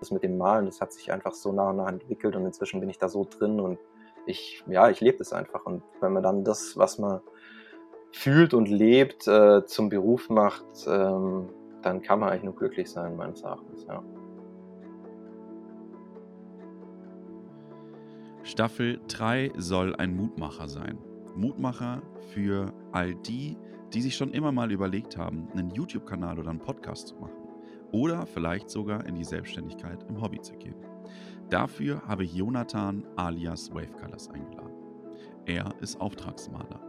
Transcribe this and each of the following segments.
Das mit dem Malen, das hat sich einfach so nah und nah entwickelt und inzwischen bin ich da so drin und ich, ja, ich lebe das einfach. Und wenn man dann das, was man fühlt und lebt, äh, zum Beruf macht, ähm, dann kann man eigentlich nur glücklich sein, meines Erachtens, ja. Staffel 3 soll ein Mutmacher sein. Mutmacher für all die, die sich schon immer mal überlegt haben, einen YouTube-Kanal oder einen Podcast zu machen. Oder vielleicht sogar in die Selbstständigkeit im Hobby zu gehen. Dafür habe ich Jonathan alias Wavecolors eingeladen. Er ist Auftragsmaler.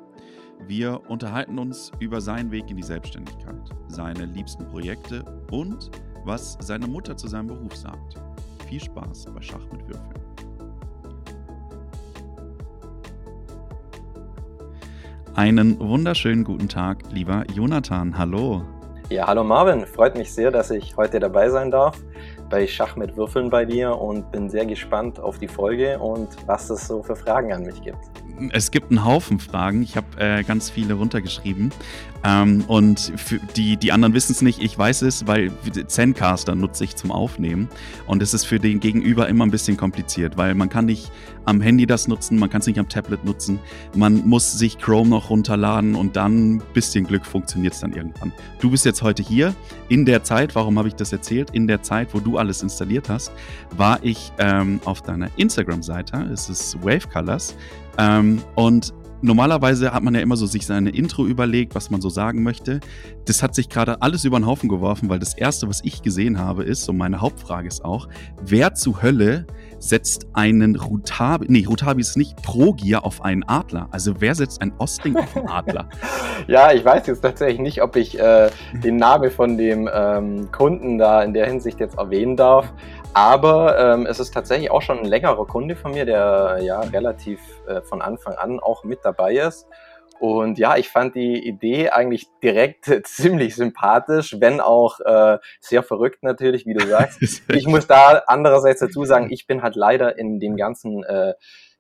Wir unterhalten uns über seinen Weg in die Selbstständigkeit, seine liebsten Projekte und was seine Mutter zu seinem Beruf sagt. Viel Spaß bei Schach mit Würfeln. Einen wunderschönen guten Tag, lieber Jonathan. Hallo. Ja, hallo Marvin. Freut mich sehr, dass ich heute dabei sein darf bei Schach mit Würfeln bei dir und bin sehr gespannt auf die Folge und was es so für Fragen an mich gibt. Es gibt einen Haufen Fragen. Ich habe äh, ganz viele runtergeschrieben. Ähm, und die, die anderen wissen es nicht. Ich weiß es, weil Zencaster nutze ich zum Aufnehmen. Und es ist für den Gegenüber immer ein bisschen kompliziert, weil man kann nicht am Handy das nutzen, man kann es nicht am Tablet nutzen. Man muss sich Chrome noch runterladen und dann ein bisschen Glück funktioniert es dann irgendwann. Du bist jetzt heute hier. In der Zeit, warum habe ich das erzählt? In der Zeit, wo du alles installiert hast, war ich ähm, auf deiner Instagram-Seite. Es ist Wave Colors. Ähm, und normalerweise hat man ja immer so sich seine Intro überlegt, was man so sagen möchte. Das hat sich gerade alles über den Haufen geworfen, weil das erste, was ich gesehen habe, ist, und meine Hauptfrage ist auch, wer zu Hölle setzt einen Rutabi, nee, Rutabi ist nicht Progier auf einen Adler. Also wer setzt ein Ostling auf einen Adler? ja, ich weiß jetzt tatsächlich nicht, ob ich äh, den Namen von dem ähm, Kunden da in der Hinsicht jetzt erwähnen darf. Aber ähm, es ist tatsächlich auch schon ein längerer Kunde von mir, der ja relativ äh, von Anfang an auch mit dabei ist. Und ja, ich fand die Idee eigentlich direkt ziemlich sympathisch, wenn auch äh, sehr verrückt natürlich, wie du sagst. ich muss da andererseits dazu sagen, ich bin halt leider in dem ganzen, äh,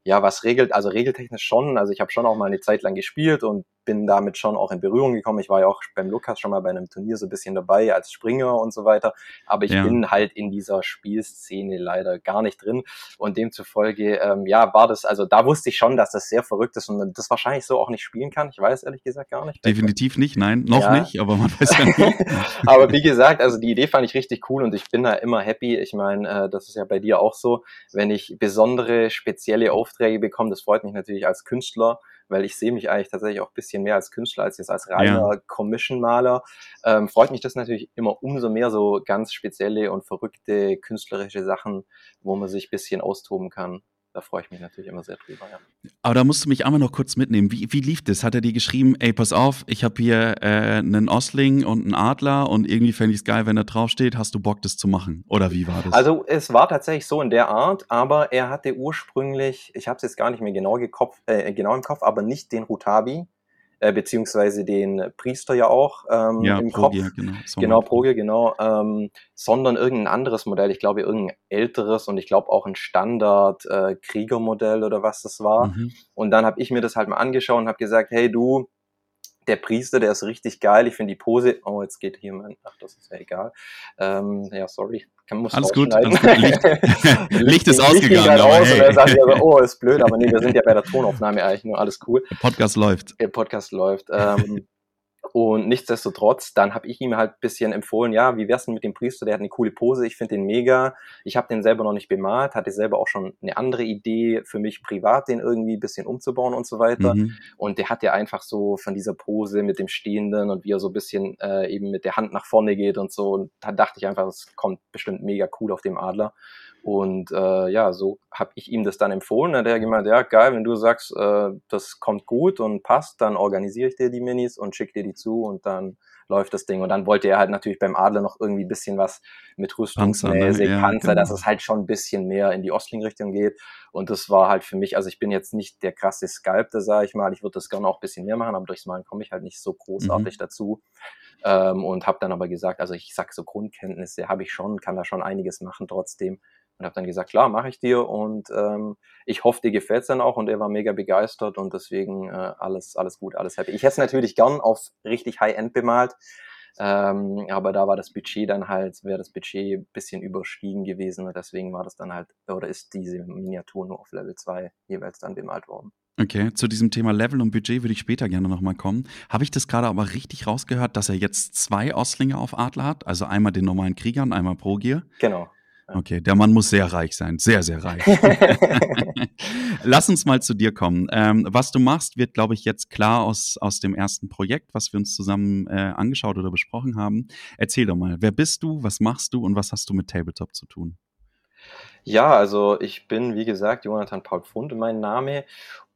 ja, was regelt, also regeltechnisch schon. Also ich habe schon auch mal eine Zeit lang gespielt und bin damit schon auch in Berührung gekommen. Ich war ja auch beim Lukas schon mal bei einem Turnier so ein bisschen dabei als Springer und so weiter. Aber ich ja. bin halt in dieser Spielszene leider gar nicht drin. Und demzufolge, ähm, ja, war das, also da wusste ich schon, dass das sehr verrückt ist und das wahrscheinlich so auch nicht spielen kann. Ich weiß ehrlich gesagt gar nicht. Definitiv nicht, nein, noch ja. nicht, aber man weiß ja nicht. aber wie gesagt, also die Idee fand ich richtig cool und ich bin da immer happy. Ich meine, äh, das ist ja bei dir auch so, wenn ich besondere, spezielle Aufträge bekomme, das freut mich natürlich als Künstler weil ich sehe mich eigentlich tatsächlich auch ein bisschen mehr als Künstler als jetzt als reiner ja. Commission-Maler. Ähm, freut mich das natürlich immer umso mehr, so ganz spezielle und verrückte künstlerische Sachen, wo man sich ein bisschen austoben kann da freue ich mich natürlich immer sehr drüber. Ja. Aber da musst du mich einmal noch kurz mitnehmen. Wie, wie lief das? Hat er dir geschrieben, ey, pass auf, ich habe hier äh, einen Osling und einen Adler und irgendwie fände ich es geil, wenn da draufsteht, hast du Bock, das zu machen? Oder wie war das? Also es war tatsächlich so in der Art, aber er hatte ursprünglich, ich habe es jetzt gar nicht mehr genau, gekopf, äh, genau im Kopf, aber nicht den Rutabi, äh, beziehungsweise den Priester ja auch ähm, ja, im Progier, Kopf. Genau, so genau Progier, genau. Ähm, sondern irgendein anderes Modell. Ich glaube, irgendein älteres und ich glaube auch ein Standard-Kriegermodell äh, oder was das war. Mhm. Und dann habe ich mir das halt mal angeschaut und habe gesagt, hey du, der Priester, der ist richtig geil. Ich finde die Pose. Oh, jetzt geht hier mein. Ach, das ist ja egal. Ähm, ja, sorry. Kann, muss alles, gut, alles gut. Licht, Licht ist ausgegangen. Licht aus hey. und dann sagt er so, oh, ist blöd, aber nee, wir sind ja bei der Tonaufnahme eigentlich nur alles cool. Der Podcast läuft. Der Podcast läuft. Ähm, und nichtsdestotrotz, dann habe ich ihm halt ein bisschen empfohlen, ja, wie wär's denn mit dem Priester, der hat eine coole Pose, ich finde den mega. Ich habe den selber noch nicht bemalt, hatte selber auch schon eine andere Idee für mich privat, den irgendwie ein bisschen umzubauen und so weiter. Mhm. Und der hat ja einfach so von dieser Pose mit dem Stehenden und wie er so ein bisschen äh, eben mit der Hand nach vorne geht und so. Und da dachte ich einfach, es kommt bestimmt mega cool auf dem Adler. Und äh, ja, so habe ich ihm das dann empfohlen. Dann hat er gemeint, ja, geil, wenn du sagst, äh, das kommt gut und passt, dann organisiere ich dir die Minis und schicke dir die zu und dann läuft das Ding. Und dann wollte er halt natürlich beim Adler noch irgendwie ein bisschen was mit Rüstungsmäßig, Panzer, ne? ja, Panzer genau. dass es halt schon ein bisschen mehr in die Ostling-Richtung geht. Und das war halt für mich, also ich bin jetzt nicht der krasse Sculptor, sage ich mal. Ich würde das gerne auch ein bisschen mehr machen, aber durchs Malen komme ich halt nicht so großartig mhm. dazu. Ähm, und habe dann aber gesagt, also ich sag so Grundkenntnisse habe ich schon, kann da schon einiges machen trotzdem und habe dann gesagt, klar, mache ich dir und ähm, ich hoffe, dir gefällt's dann auch und er war mega begeistert und deswegen äh, alles, alles gut, alles happy. Ich hätte es natürlich gern auf richtig High-End bemalt, Ähm, aber da war das Budget dann halt, wäre das Budget ein bisschen überstiegen gewesen und deswegen war das dann halt, oder ist diese Miniatur nur auf Level 2 jeweils dann bemalt worden. Okay, zu diesem Thema Level und Budget würde ich später gerne nochmal kommen. Habe ich das gerade aber richtig rausgehört, dass er jetzt zwei Ostlinge auf Adler hat? Also einmal den normalen Krieger und einmal Pro-Gear? Genau. Okay, der Mann muss sehr reich sein, sehr, sehr reich. Lass uns mal zu dir kommen. Ähm, was du machst, wird, glaube ich, jetzt klar aus, aus dem ersten Projekt, was wir uns zusammen äh, angeschaut oder besprochen haben. Erzähl doch mal, wer bist du, was machst du und was hast du mit Tabletop zu tun? Ja, also ich bin, wie gesagt, Jonathan Paul Pfund, mein Name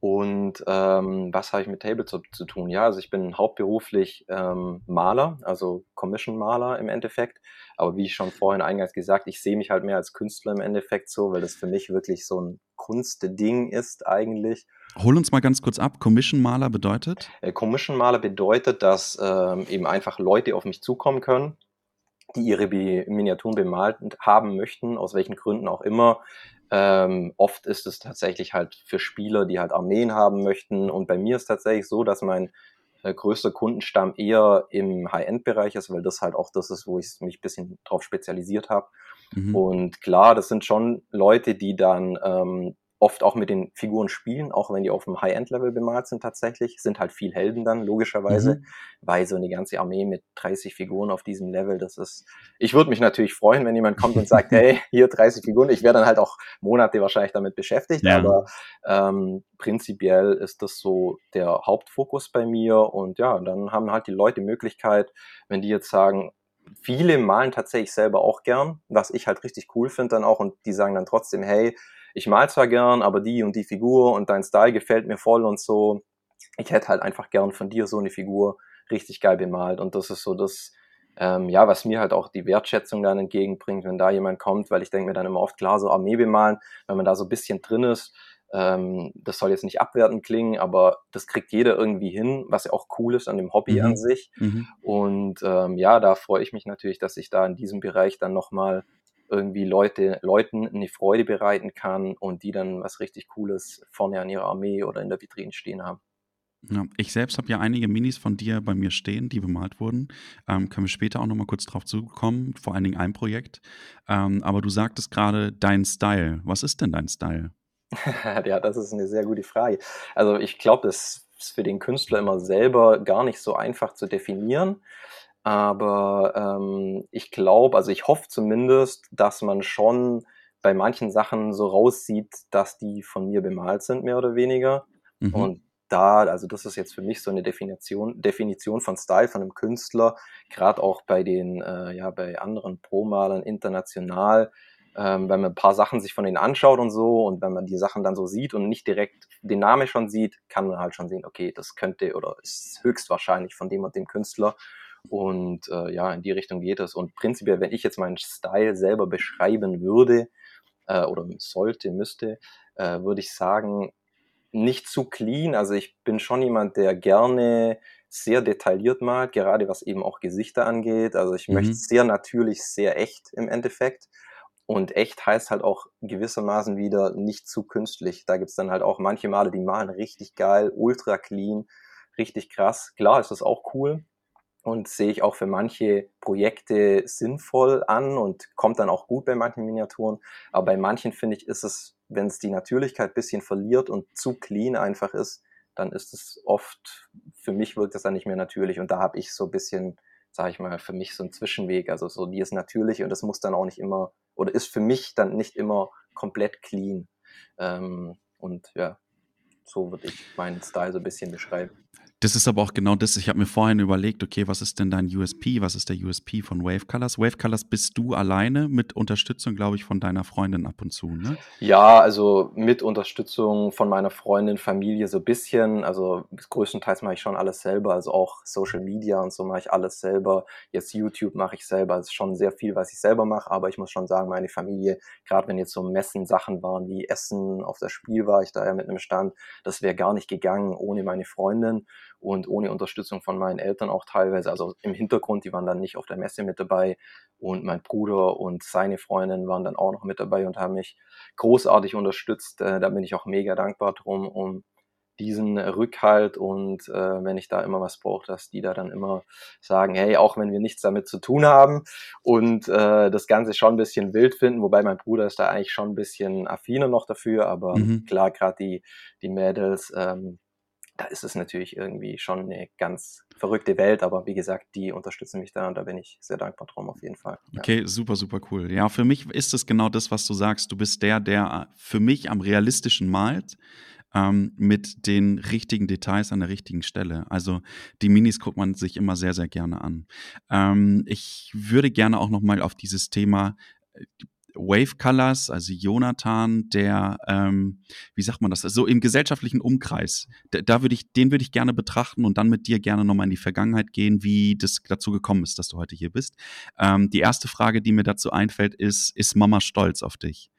und ähm, was habe ich mit Tabletop zu tun? Ja, also ich bin hauptberuflich ähm, Maler, also Commission-Maler im Endeffekt. Aber wie ich schon vorhin eingangs gesagt, ich sehe mich halt mehr als Künstler im Endeffekt so, weil das für mich wirklich so ein Kunstding ist eigentlich. Hol uns mal ganz kurz ab. Commission-Maler bedeutet? Äh, Commission-Maler bedeutet, dass ähm, eben einfach Leute auf mich zukommen können, die ihre Miniaturen bemalt haben möchten, aus welchen Gründen auch immer, ähm, oft ist es tatsächlich halt für Spieler, die halt Armeen haben möchten. Und bei mir ist tatsächlich so, dass mein äh, größter Kundenstamm eher im High-End-Bereich ist, weil das halt auch das ist, wo ich mich ein bisschen drauf spezialisiert habe. Mhm. Und klar, das sind schon Leute, die dann ähm, oft auch mit den Figuren spielen, auch wenn die auf dem High-End-Level bemalt sind tatsächlich, sind halt viel Helden dann, logischerweise, mhm. weil so eine ganze Armee mit 30 Figuren auf diesem Level, das ist, ich würde mich natürlich freuen, wenn jemand kommt und sagt, hey, hier 30 Figuren, ich wäre dann halt auch Monate wahrscheinlich damit beschäftigt, ja. aber ähm, prinzipiell ist das so der Hauptfokus bei mir und ja, dann haben halt die Leute die Möglichkeit, wenn die jetzt sagen, viele malen tatsächlich selber auch gern, was ich halt richtig cool finde dann auch und die sagen dann trotzdem, hey, ich mal zwar gern, aber die und die Figur und dein Style gefällt mir voll und so. Ich hätte halt einfach gern von dir so eine Figur richtig geil bemalt. Und das ist so das, ähm, ja, was mir halt auch die Wertschätzung dann entgegenbringt, wenn da jemand kommt, weil ich denke mir dann immer oft, klar, so Armee bemalen, wenn man da so ein bisschen drin ist, ähm, das soll jetzt nicht abwertend klingen, aber das kriegt jeder irgendwie hin, was ja auch cool ist an dem Hobby mhm. an sich. Mhm. Und ähm, ja, da freue ich mich natürlich, dass ich da in diesem Bereich dann nochmal irgendwie Leute, Leuten eine Freude bereiten kann und die dann was richtig Cooles vorne an ihrer Armee oder in der Vitrine stehen haben. Ja, ich selbst habe ja einige Minis von dir bei mir stehen, die bemalt wurden. Ähm, können wir später auch nochmal kurz drauf zukommen, vor allen Dingen ein Projekt. Ähm, aber du sagtest gerade dein Style. Was ist denn dein Style? ja, das ist eine sehr gute Frage. Also ich glaube, das ist für den Künstler immer selber gar nicht so einfach zu definieren. Aber ähm, ich glaube, also ich hoffe zumindest, dass man schon bei manchen Sachen so raussieht, dass die von mir bemalt sind, mehr oder weniger. Mhm. Und da, also das ist jetzt für mich so eine Definition, Definition von Style von einem Künstler, gerade auch bei den, äh, ja, bei anderen Pro-Malern international, ähm, wenn man ein paar Sachen sich von denen anschaut und so und wenn man die Sachen dann so sieht und nicht direkt den Namen schon sieht, kann man halt schon sehen, okay, das könnte oder ist höchstwahrscheinlich von dem und dem Künstler. Und äh, ja, in die Richtung geht es. Und prinzipiell, wenn ich jetzt meinen Style selber beschreiben würde äh, oder sollte, müsste, äh, würde ich sagen, nicht zu clean. Also ich bin schon jemand, der gerne sehr detailliert malt, gerade was eben auch Gesichter angeht. Also ich mhm. möchte sehr natürlich, sehr echt im Endeffekt. Und echt heißt halt auch gewissermaßen wieder nicht zu künstlich. Da gibt's dann halt auch manche Male, die malen richtig geil, ultra clean, richtig krass. Klar ist das auch cool, und sehe ich auch für manche Projekte sinnvoll an und kommt dann auch gut bei manchen Miniaturen. Aber bei manchen finde ich, ist es, wenn es die Natürlichkeit bisschen verliert und zu clean einfach ist, dann ist es oft, für mich wirkt das dann nicht mehr natürlich. Und da habe ich so ein bisschen, sage ich mal, für mich so ein Zwischenweg. Also so, die ist natürlich und es muss dann auch nicht immer, oder ist für mich dann nicht immer komplett clean. Ähm, und ja, so würde ich meinen Style so ein bisschen beschreiben. Das ist aber auch genau das. Ich habe mir vorhin überlegt, okay, was ist denn dein USP? Was ist der USP von Wave Colors? Wave Colors bist du alleine mit Unterstützung, glaube ich, von deiner Freundin ab und zu, ne? Ja, also mit Unterstützung von meiner Freundin, Familie so ein bisschen. Also größtenteils mache ich schon alles selber, also auch Social Media und so mache ich alles selber. Jetzt YouTube mache ich selber. Es ist schon sehr viel, was ich selber mache, aber ich muss schon sagen, meine Familie, gerade wenn jetzt so Messen Sachen waren wie Essen, auf das Spiel war ich da ja mit einem Stand, das wäre gar nicht gegangen ohne meine Freundin und ohne Unterstützung von meinen Eltern auch teilweise. Also im Hintergrund, die waren dann nicht auf der Messe mit dabei und mein Bruder und seine Freundin waren dann auch noch mit dabei und haben mich großartig unterstützt. Äh, da bin ich auch mega dankbar drum, um diesen Rückhalt und äh, wenn ich da immer was brauche, dass die da dann immer sagen, hey, auch wenn wir nichts damit zu tun haben und äh, das Ganze schon ein bisschen wild finden, wobei mein Bruder ist da eigentlich schon ein bisschen affiner noch dafür, aber mhm. klar, gerade die, die Mädels, ähm, da ist es natürlich irgendwie schon eine ganz verrückte Welt, aber wie gesagt, die unterstützen mich da und da bin ich sehr dankbar drum auf jeden Fall. Ja. Okay, super, super cool. Ja, für mich ist es genau das, was du sagst. Du bist der, der für mich am realistischen malt. Ähm, mit den richtigen Details an der richtigen Stelle. Also die Minis guckt man sich immer sehr, sehr gerne an. Ähm, ich würde gerne auch noch mal auf dieses Thema äh, Wave Colors, also Jonathan, der, ähm, wie sagt man das, so also im gesellschaftlichen Umkreis, da, da würde ich, den würde ich gerne betrachten und dann mit dir gerne nochmal in die Vergangenheit gehen, wie das dazu gekommen ist, dass du heute hier bist. Ähm, die erste Frage, die mir dazu einfällt, ist, ist Mama stolz auf dich?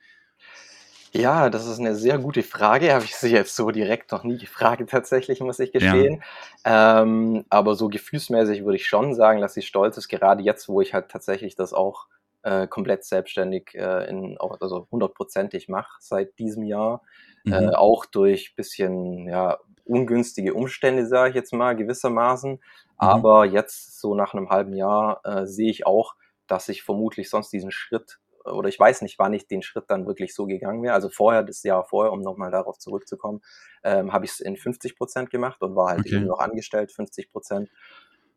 Ja, das ist eine sehr gute Frage. Habe ich sie jetzt so direkt noch nie gefragt, tatsächlich, muss ich gestehen. Ja. Ähm, aber so gefühlsmäßig würde ich schon sagen, dass sie stolz ist, gerade jetzt, wo ich halt tatsächlich das auch äh, komplett selbstständig äh, in, also hundertprozentig mache seit diesem Jahr. Äh, mhm. Äh, auch durch bisschen ja, ungünstige Umstände, sage ich jetzt mal, gewissermaßen. Mhm. Aber jetzt, so nach einem halben Jahr, äh, sehe ich auch, dass ich vermutlich sonst diesen Schritt oder ich weiß nicht, wann ich den Schritt dann wirklich so gegangen wäre. Also vorher, das Jahr vorher, um nochmal darauf zurückzukommen, ähm, habe ich es in 50 Prozent gemacht und war halt okay. eben noch angestellt, 50 Prozent.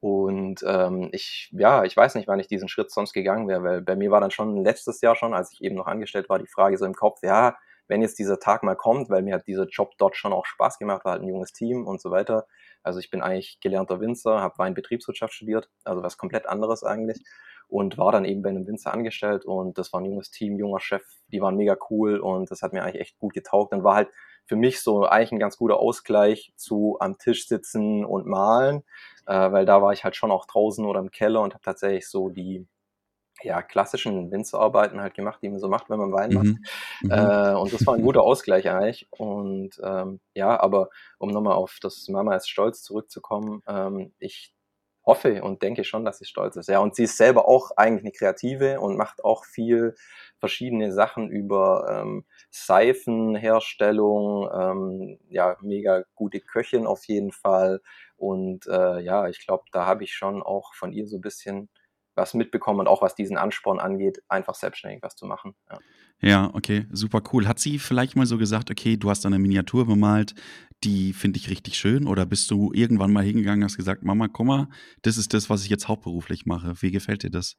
Und ähm, ich, ja, ich weiß nicht, wann ich diesen Schritt sonst gegangen wäre, weil bei mir war dann schon letztes Jahr schon, als ich eben noch angestellt war, die Frage so im Kopf, ja, wenn jetzt dieser Tag mal kommt, weil mir hat dieser Job dort schon auch Spaß gemacht, war halt ein junges Team und so weiter. Also ich bin eigentlich gelernter Winzer, habe Weinbetriebswirtschaft studiert, also was komplett anderes eigentlich und war dann eben bei einem Winzer angestellt und das war ein junges Team, junger Chef, die waren mega cool und das hat mir eigentlich echt gut getaugt. Dann war halt für mich so eigentlich ein ganz guter Ausgleich zu am Tisch sitzen und malen, äh, weil da war ich halt schon auch draußen oder im Keller und habe tatsächlich so die ja, klassischen Winzerarbeiten halt gemacht, die man so macht, wenn man Wein macht. Mhm. mhm. Äh, und das war ein guter Ausgleich eigentlich. Und ähm, ja, aber um nochmal auf das Mama ist stolz zurückzukommen, ähm, ich hoffe und denke schon, dass sie stolz ist. Ja, und sie ist selber auch eigentlich eine Kreative und macht auch viel verschiedene Sachen über ähm, Seifenherstellung, ähm, ja, mega gute Köchin auf jeden Fall. Und äh, ja, ich glaube, da habe ich schon auch von ihr so ein bisschen was mitbekommen und auch was diesen Ansporn angeht, einfach selbstständig was zu machen. Ja. Ja, okay, super cool. Hat sie vielleicht mal so gesagt, okay, du hast eine Miniatur bemalt, die finde ich richtig schön? Oder bist du irgendwann mal hingegangen und hast gesagt, Mama, komm mal, das ist das, was ich jetzt hauptberuflich mache. Wie gefällt dir das?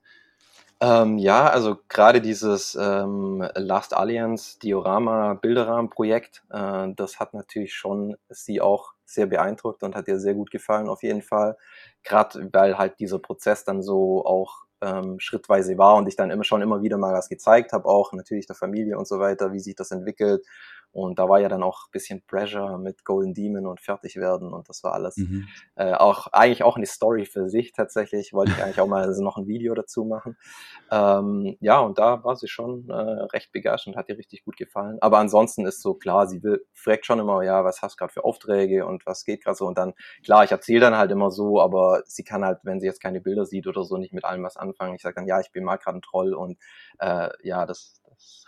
Ähm, ja, also gerade dieses ähm, Last Alliance Diorama Bilderrahmenprojekt, äh, das hat natürlich schon sie auch sehr beeindruckt und hat ihr sehr gut gefallen auf jeden Fall. Gerade weil halt dieser Prozess dann so auch ähm, schrittweise war und ich dann immer schon immer wieder mal was gezeigt habe, auch natürlich der Familie und so weiter, wie sich das entwickelt und da war ja dann auch bisschen Pressure mit Golden Demon und fertig werden und das war alles mhm. äh, auch eigentlich auch eine Story für sich tatsächlich. Wollte ich eigentlich auch mal also noch ein Video dazu machen. Ähm, ja, und da war sie schon äh, recht begeistert und hat ihr richtig gut gefallen. Aber ansonsten ist so klar, sie will, fragt schon immer, ja, was hast du gerade für Aufträge und was geht gerade so. Und dann, klar, ich erzähle dann halt immer so, aber sie kann halt, wenn sie jetzt keine Bilder sieht oder so, nicht mit allem was anfangen. Ich sage dann, ja, ich bin mal gerade ein Troll und äh, ja, das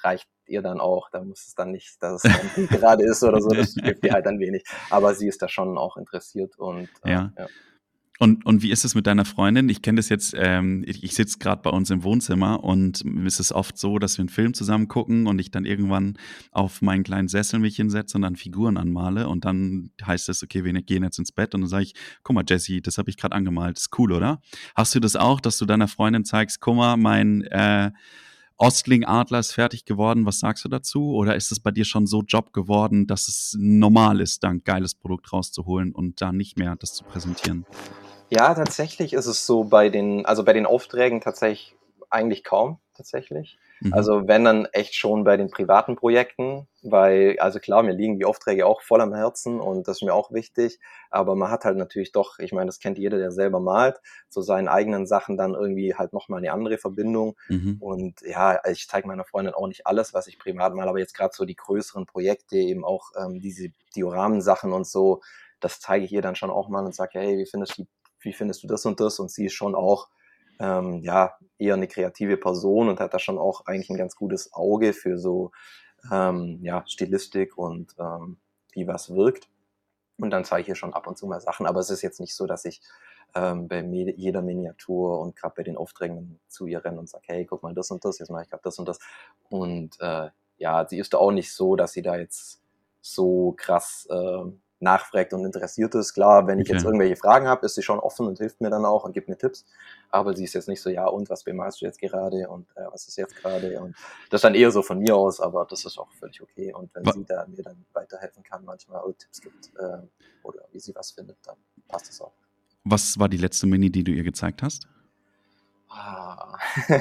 reicht ihr dann auch. Da muss es dann nicht, dass es dann gerade ist oder so, das hilft ihr halt dann wenig. Aber sie ist da schon auch interessiert und äh, ja. ja. Und, und wie ist es mit deiner Freundin? Ich kenne das jetzt, ähm, ich, ich sitze gerade bei uns im Wohnzimmer und es ist oft so, dass wir einen Film zusammen gucken und ich dann irgendwann auf meinen kleinen Sessel mich hinsetze und dann Figuren anmale und dann heißt es, okay, wir gehen jetzt ins Bett und dann sage ich, guck mal, Jesse, das habe ich gerade angemalt, ist cool, oder? Hast du das auch, dass du deiner Freundin zeigst, guck mal, mein äh, Ostling Adler ist fertig geworden. Was sagst du dazu? Oder ist es bei dir schon so Job geworden, dass es normal ist, da ein geiles Produkt rauszuholen und da nicht mehr das zu präsentieren? Ja, tatsächlich ist es so bei den, also bei den Aufträgen tatsächlich eigentlich kaum, tatsächlich. Mhm. Also wenn dann echt schon bei den privaten Projekten, weil, also klar, mir liegen die Aufträge auch voll am Herzen und das ist mir auch wichtig, aber man hat halt natürlich doch, ich meine, das kennt jeder, der selber malt, zu seinen eigenen Sachen dann irgendwie halt nochmal eine andere Verbindung. Mhm. Und ja, ich zeige meiner Freundin auch nicht alles, was ich privat mal, aber jetzt gerade so die größeren Projekte, eben auch ähm, diese Dioramen-Sachen und so, das zeige ich ihr dann schon auch mal und sage, hey, wie findest du, wie findest du das und das? Und sie ist schon auch ähm, ja, eher eine kreative Person und hat da schon auch eigentlich ein ganz gutes Auge für so ähm, ja, Stilistik und ähm, wie was wirkt. Und dann zeige ich hier schon ab und zu mal Sachen, aber es ist jetzt nicht so, dass ich ähm, bei jeder Miniatur und gerade bei den Aufträgen zu ihr renne und sage, hey, guck mal das und das, jetzt mache ich gerade das und das. Und äh, ja, sie ist da auch nicht so, dass sie da jetzt so krass äh, nachfragt und interessiert ist. Klar, wenn ich okay. jetzt irgendwelche Fragen habe, ist sie schon offen und hilft mir dann auch und gibt mir Tipps. Aber sie ist jetzt nicht so, ja, und was bemalst du jetzt gerade und äh, was ist jetzt gerade? Und das ist dann eher so von mir aus, aber das ist auch völlig okay. Und wenn was? sie da mir dann weiterhelfen kann, manchmal oder Tipps gibt äh, oder wie sie was findet, dann passt das auch. Was war die letzte Mini, die du ihr gezeigt hast? Ah.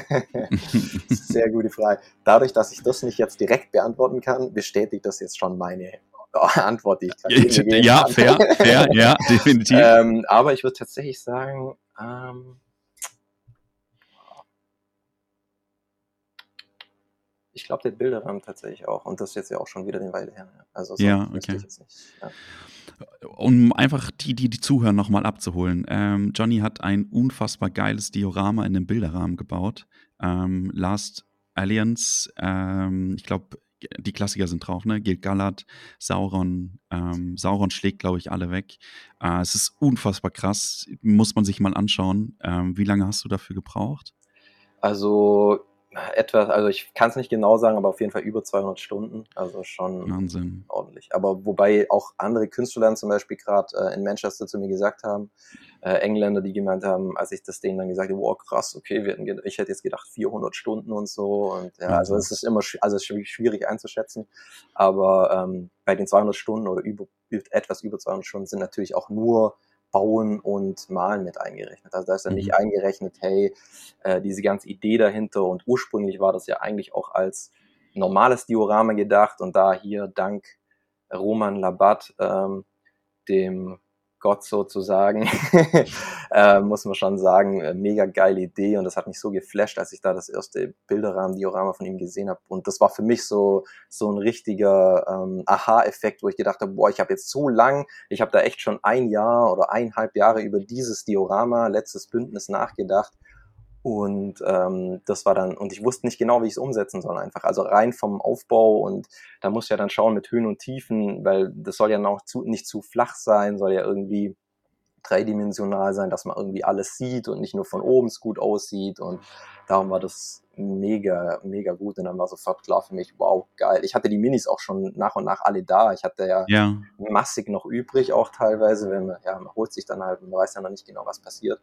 Sehr gute Frage. Dadurch, dass ich das nicht jetzt direkt beantworten kann, bestätigt das jetzt schon meine Antwort, die ich gerade Ja, kann. fair, fair, ja, definitiv. ähm, aber ich würde tatsächlich sagen, ähm, ich glaube, der Bilderrahmen tatsächlich auch. Und das ist jetzt ja auch schon wieder eine Weile her. Also so ja, okay. Ja. Um einfach die, die, die zuhören, nochmal abzuholen. Ähm, Johnny hat ein unfassbar geiles Diorama in dem Bilderrahmen gebaut. Ähm, Last Alliance, ähm, ich glaube, die Klassiker sind drauf, ne? Gilt Galad, Sauron. Ähm, Sauron schlägt, glaube ich, alle weg. Äh, es ist unfassbar krass. Muss man sich mal anschauen. Ähm, wie lange hast du dafür gebraucht? Also etwas, also ich kann es nicht genau sagen, aber auf jeden Fall über 200 Stunden, also schon Wahnsinn. ordentlich. Aber wobei auch andere Künstler dann zum Beispiel gerade äh, in Manchester zu mir gesagt haben, äh, Engländer, die gemeint haben, als ich das denen dann gesagt habe, wow krass, okay, wir hätten, ich hätte jetzt gedacht 400 Stunden und so und ja, also es ist immer, also es ist schwierig einzuschätzen, aber ähm, bei den 200 Stunden oder über, etwas über 200 Stunden sind natürlich auch nur Bauen und Malen mit eingerechnet. Also da ist ja mhm. nicht eingerechnet, hey, äh, diese ganze Idee dahinter und ursprünglich war das ja eigentlich auch als normales Diorama gedacht und da hier dank Roman Labat, ähm, dem Gott sozusagen, äh, muss man schon sagen, äh, mega geile Idee und das hat mich so geflasht, als ich da das erste Bilderrahmen-Diorama von ihm gesehen habe und das war für mich so so ein richtiger ähm, Aha-Effekt, wo ich gedacht habe, boah, ich habe jetzt so lang, ich habe da echt schon ein Jahr oder eineinhalb Jahre über dieses Diorama, letztes Bündnis nachgedacht und ähm, das war dann, und ich wusste nicht genau, wie ich es umsetzen soll, einfach. Also rein vom Aufbau und da muss ja dann schauen mit Höhen und Tiefen, weil das soll ja noch zu, nicht zu flach sein, soll ja irgendwie dreidimensional sein, dass man irgendwie alles sieht und nicht nur von oben es gut aussieht. Und darum war das mega, mega gut. Und dann war sofort klar für mich, wow, geil. Ich hatte die Minis auch schon nach und nach alle da. Ich hatte ja, ja. massig noch übrig, auch teilweise, wenn man, ja, man holt sich dann halt, man weiß ja noch nicht genau, was passiert.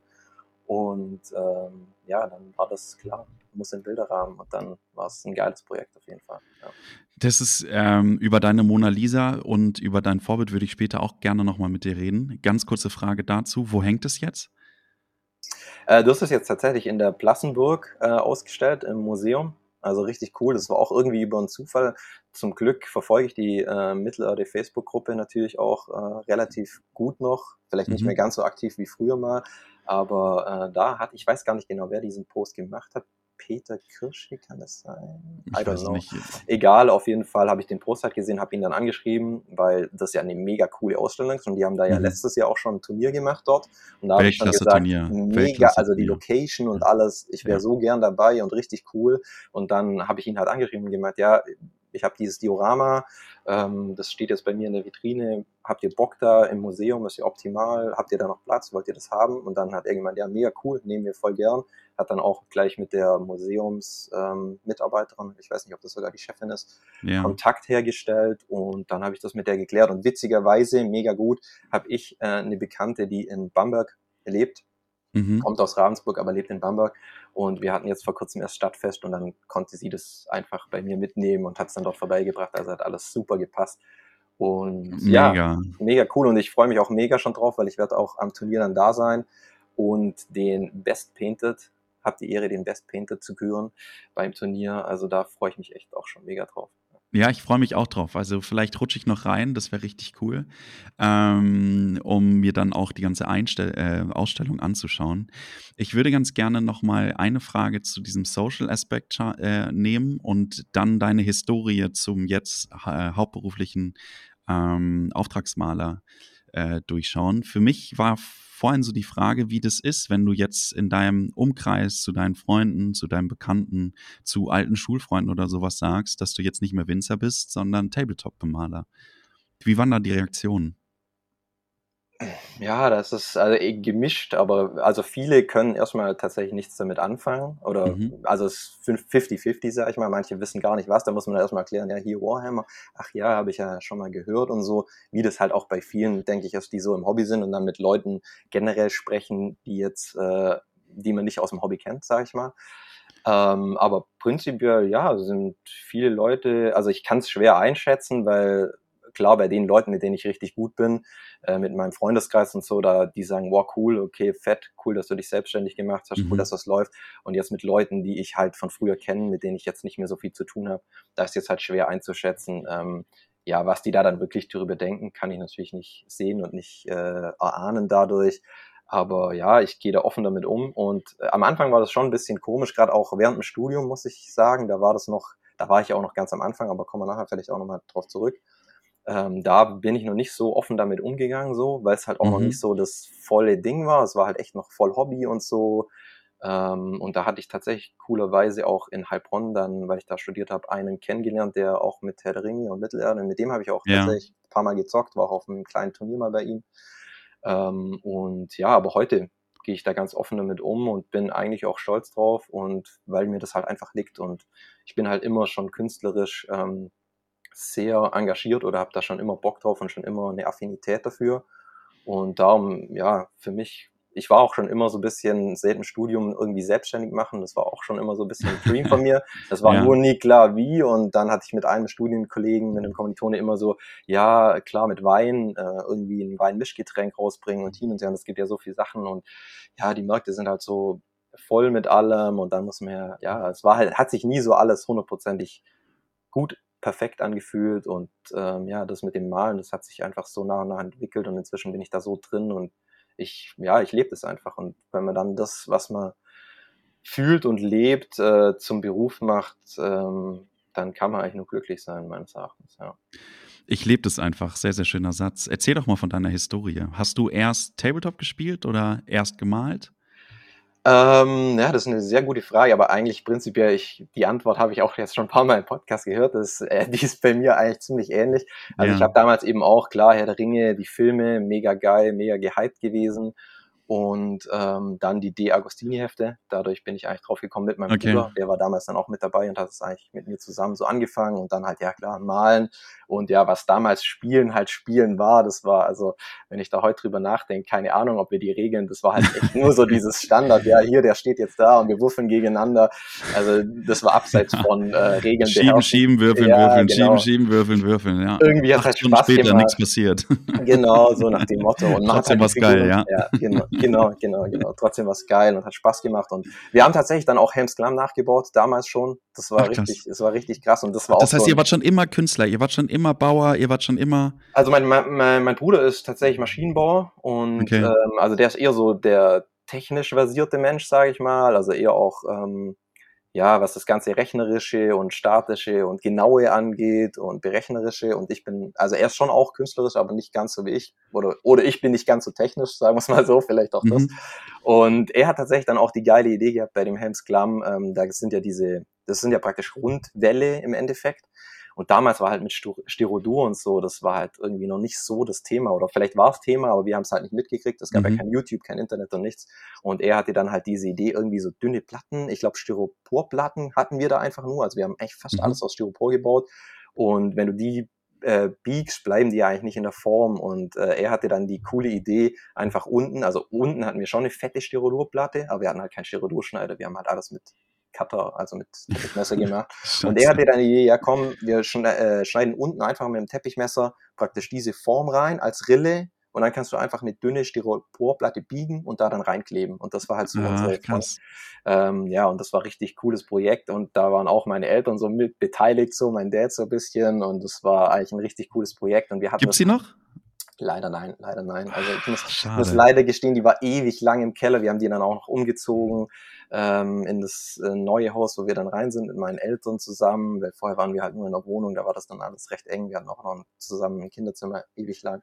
Und ähm, ja, dann war das klar, muss ein Bilderrahmen und dann war es ein geiles Projekt auf jeden Fall. Ja. Das ist ähm, über deine Mona Lisa und über dein Vorbild würde ich später auch gerne nochmal mit dir reden. Ganz kurze Frage dazu, wo hängt es jetzt? Äh, das ist jetzt tatsächlich in der Plassenburg äh, ausgestellt im Museum. Also richtig cool. Das war auch irgendwie über einen Zufall. Zum Glück verfolge ich die äh, Mittelerde Facebook-Gruppe natürlich auch äh, relativ gut noch. Vielleicht nicht mhm. mehr ganz so aktiv wie früher mal. Aber äh, da hat, ich weiß gar nicht genau, wer diesen Post gemacht hat. Peter Kirsche kann das sein? Ich I don't know. Nicht. Egal, auf jeden Fall habe ich den Post halt gesehen, habe ihn dann angeschrieben, weil das ja eine mega coole Ausstellung ist und die haben da ja mhm. letztes Jahr auch schon ein Turnier gemacht dort. Und da habe ich dann gesagt, Turnier. mega, also die Location und alles, ich wäre ja. so gern dabei und richtig cool. Und dann habe ich ihn halt angeschrieben und gemeint, ja, ich habe dieses Diorama, ähm, das steht jetzt bei mir in der Vitrine, habt ihr Bock da im Museum, ist ja optimal, habt ihr da noch Platz, wollt ihr das haben? Und dann hat irgendjemand, ja, mega cool, nehmen wir voll gern, hat dann auch gleich mit der Museumsmitarbeiterin, ähm, ich weiß nicht, ob das sogar die Chefin ist, ja. Kontakt hergestellt. Und dann habe ich das mit der geklärt. Und witzigerweise, mega gut, habe ich äh, eine Bekannte, die in Bamberg lebt, mhm. kommt aus Ravensburg, aber lebt in Bamberg. Und wir hatten jetzt vor kurzem erst Stadtfest und dann konnte sie das einfach bei mir mitnehmen und hat es dann dort vorbeigebracht. Also hat alles super gepasst. Und mega. ja, mega cool. Und ich freue mich auch mega schon drauf, weil ich werde auch am Turnier dann da sein und den Best Painted, habe die Ehre, den Best Painted zu küren beim Turnier. Also da freue ich mich echt auch schon mega drauf. Ja, ich freue mich auch drauf. Also vielleicht rutsche ich noch rein, das wäre richtig cool, ähm, um mir dann auch die ganze Einstell äh, Ausstellung anzuschauen. Ich würde ganz gerne noch mal eine Frage zu diesem Social-Aspekt äh, nehmen und dann deine Historie zum jetzt äh, hauptberuflichen ähm, Auftragsmaler äh, durchschauen. Für mich war vorhin so die Frage, wie das ist, wenn du jetzt in deinem Umkreis zu deinen Freunden, zu deinen Bekannten, zu alten Schulfreunden oder sowas sagst, dass du jetzt nicht mehr Winzer bist, sondern Tabletop-Bemaler. Wie waren da die Reaktionen? Ja, das ist also eh gemischt, aber also viele können erstmal tatsächlich nichts damit anfangen oder Mhm. also es ist 50-50, sage ich mal. Manche wissen gar nicht was, da muss man erstmal erklären, ja, hier Warhammer, ach ja, habe ich ja schon mal gehört und so, wie das halt auch bei vielen, denke ich, ist, die so im Hobby sind und dann mit Leuten generell sprechen, die jetzt, äh, die man nicht aus dem Hobby kennt, sage ich mal. Ähm, aber prinzipiell, ja, sind viele Leute, also ich kann es schwer einschätzen, weil klar, bei den Leuten, mit denen ich richtig gut bin, äh, mit meinem Freundeskreis und so, da die sagen, wow, cool, okay, fett, cool, dass du dich selbstständig gemacht hast, Mhm. cool, dass das läuft. Und jetzt mit Leuten, die ich halt von früher kenne, mit denen ich jetzt nicht mehr so viel zu tun habe, da ist jetzt halt schwer einzuschätzen. Ähm, ja, was die da dann wirklich darüber denken, kann ich natürlich nicht sehen und nicht äh, erahnen dadurch. Aber ja, ich gehe da offen damit um. Und äh, am Anfang war das schon ein bisschen komisch, gerade auch während dem Studium, muss ich sagen. Da war das noch, da war ich auch noch ganz am Anfang, aber kommen wir nachher vielleicht auch nochmal drauf zurück. Ähm, da bin ich noch nicht so offen damit umgegangen, so, weil es halt auch noch Mhm. nicht so das volle Ding war. Es war halt echt noch voll Hobby und so. Ähm, und da hatte ich tatsächlich coolerweise auch in Heilbronn dann, weil ich da studiert habe, einen kennengelernt, der auch mit Herr der Ringe und Mittelerde, mit dem habe ich auch Ja. tatsächlich ein paar Mal gezockt, war auch auf einem kleinen Turnier mal bei ihm. Ähm, und ja, aber heute gehe ich da ganz offen damit um und bin eigentlich auch stolz drauf und weil mir das halt einfach liegt und ich bin halt immer schon künstlerisch ähm, sehr engagiert oder habe da schon immer Bock drauf und schon immer eine Affinität dafür. Und darum, ja, für mich, ich war auch schon immer so ein bisschen seit dem Studium irgendwie selbstständig machen. Das war auch schon immer so ein bisschen ein Dream von mir. Das war Ja. nur nie klar wie. Und dann hatte ich mit einem Studienkollegen, mit einem Kommilitone immer so, ja, klar, mit Wein, äh, irgendwie ein Weinmischgetränk rausbringen und hin und her. Und es gibt ja so viele Sachen. Und ja, die Märkte sind halt so voll mit allem. Und dann muss man ja, ja, es war halt, hat sich nie so alles hundertprozentig gut perfekt angefühlt und ähm, ja, das mit dem Malen, das hat sich einfach so nach und nach entwickelt und inzwischen bin ich da so drin und ich, ja, ich lebe das einfach und wenn man dann das, was man fühlt und lebt, äh, zum Beruf macht, ähm, dann kann man eigentlich nur glücklich sein, meines Erachtens, ja. Ich lebe das einfach. Sehr, sehr schöner Satz. Erzähl doch mal von deiner Historie. Hast du erst Tabletop gespielt oder erst gemalt? Ähm, ja, das ist eine sehr gute Frage, aber eigentlich prinzipiell, ich, die Antwort habe ich auch jetzt schon ein paar Mal im Podcast gehört. Das, äh, die ist bei mir eigentlich ziemlich ähnlich. Also Ja. ich habe damals eben auch, klar, Herr der Ringe, die Filme, mega geil, mega gehypt gewesen. Und ähm, dann die De Agostini-Hefte. Dadurch bin ich eigentlich drauf gekommen mit meinem Okay. Bruder. Der war damals dann auch mit dabei und hat es eigentlich mit mir zusammen so angefangen. Und dann halt, ja klar, malen. Und ja, was damals Spielen halt Spielen war, das war, also, wenn ich da heute drüber nachdenke, keine Ahnung, ob wir die Regeln, das war halt echt nur so dieses Standard, ja, hier, der steht jetzt da und wir würfeln gegeneinander. Also, das war abseits von äh, Regeln Schieben, schieben, würfeln, Ja, würfeln, genau. schieben, schieben, würfeln, würfeln. Ja. Irgendwie hat Acht halt Spaß später gemacht. nichts passiert. Genau, so nach dem Motto. Und man Trotzdem halt was geil, ja. ja genau, genau, genau, genau. Trotzdem was geil und hat Spaß gemacht. Und wir haben tatsächlich dann auch Helms Klamm nachgebaut, damals schon. Das war Ach, richtig, das war richtig krass. Und das war Das auch heißt, so ihr wart schon immer Künstler, ihr wart schon immer Bauer, ihr wart schon immer. Also mein, mein, mein Bruder ist tatsächlich Maschinenbauer und Okay. ähm, also der ist eher so der technisch versierte Mensch, sage ich mal. Also eher auch ähm, ja, was das ganze rechnerische und statische und genaue angeht und berechnerische. Und ich bin, also er ist schon auch künstlerisch, aber nicht ganz so wie ich. Oder, oder ich bin nicht ganz so technisch, sagen wir es mal so, vielleicht auch das. Mhm. Und er hat tatsächlich dann auch die geile Idee gehabt bei dem Helms Klamm. Ähm, da sind ja diese, das sind ja praktisch Rundwälle im Endeffekt. Und damals war halt mit Styrodur und so, das war halt irgendwie noch nicht so das Thema. Oder vielleicht war es Thema, aber wir haben es halt nicht mitgekriegt. Es gab Mhm. ja kein YouTube, kein Internet und nichts. Und er hatte dann halt diese Idee, irgendwie so dünne Platten, ich glaube Styroporplatten hatten wir da einfach nur. Also wir haben echt fast Mhm. alles aus Styropor gebaut. Und wenn du die äh, biegst, bleiben die ja eigentlich nicht in der Form. Und äh, er hatte dann die coole Idee, einfach unten, also unten hatten wir schon eine fette Styrodurplatte, aber wir hatten halt keinen Styrodurschneider. Wir haben halt alles mit Cutter, also mit Teppichmesser gemacht. Und er hatte dann die Idee, ja komm, wir äh, schneiden unten einfach mit dem Teppichmesser praktisch diese Form rein als Rille und dann kannst du einfach eine dünne Styroporplatte biegen und da dann reinkleben. Und das war halt so Ach, unsere krass. ähm, ja, und das war richtig cooles Projekt und da waren auch meine Eltern so mit beteiligt, so mein Dad so ein bisschen und das war eigentlich ein richtig cooles Projekt und wir hatten Gibt's das die noch? Leider nein, leider nein. Also ich muss, muss leider gestehen, die war ewig lang im Keller. Wir haben die dann auch noch umgezogen ähm, in das äh, neue Haus, wo wir dann rein sind mit meinen Eltern zusammen, weil vorher waren wir halt nur in der Wohnung, da war das dann alles recht eng. Wir hatten auch noch zusammen ein Kinderzimmer ewig lang.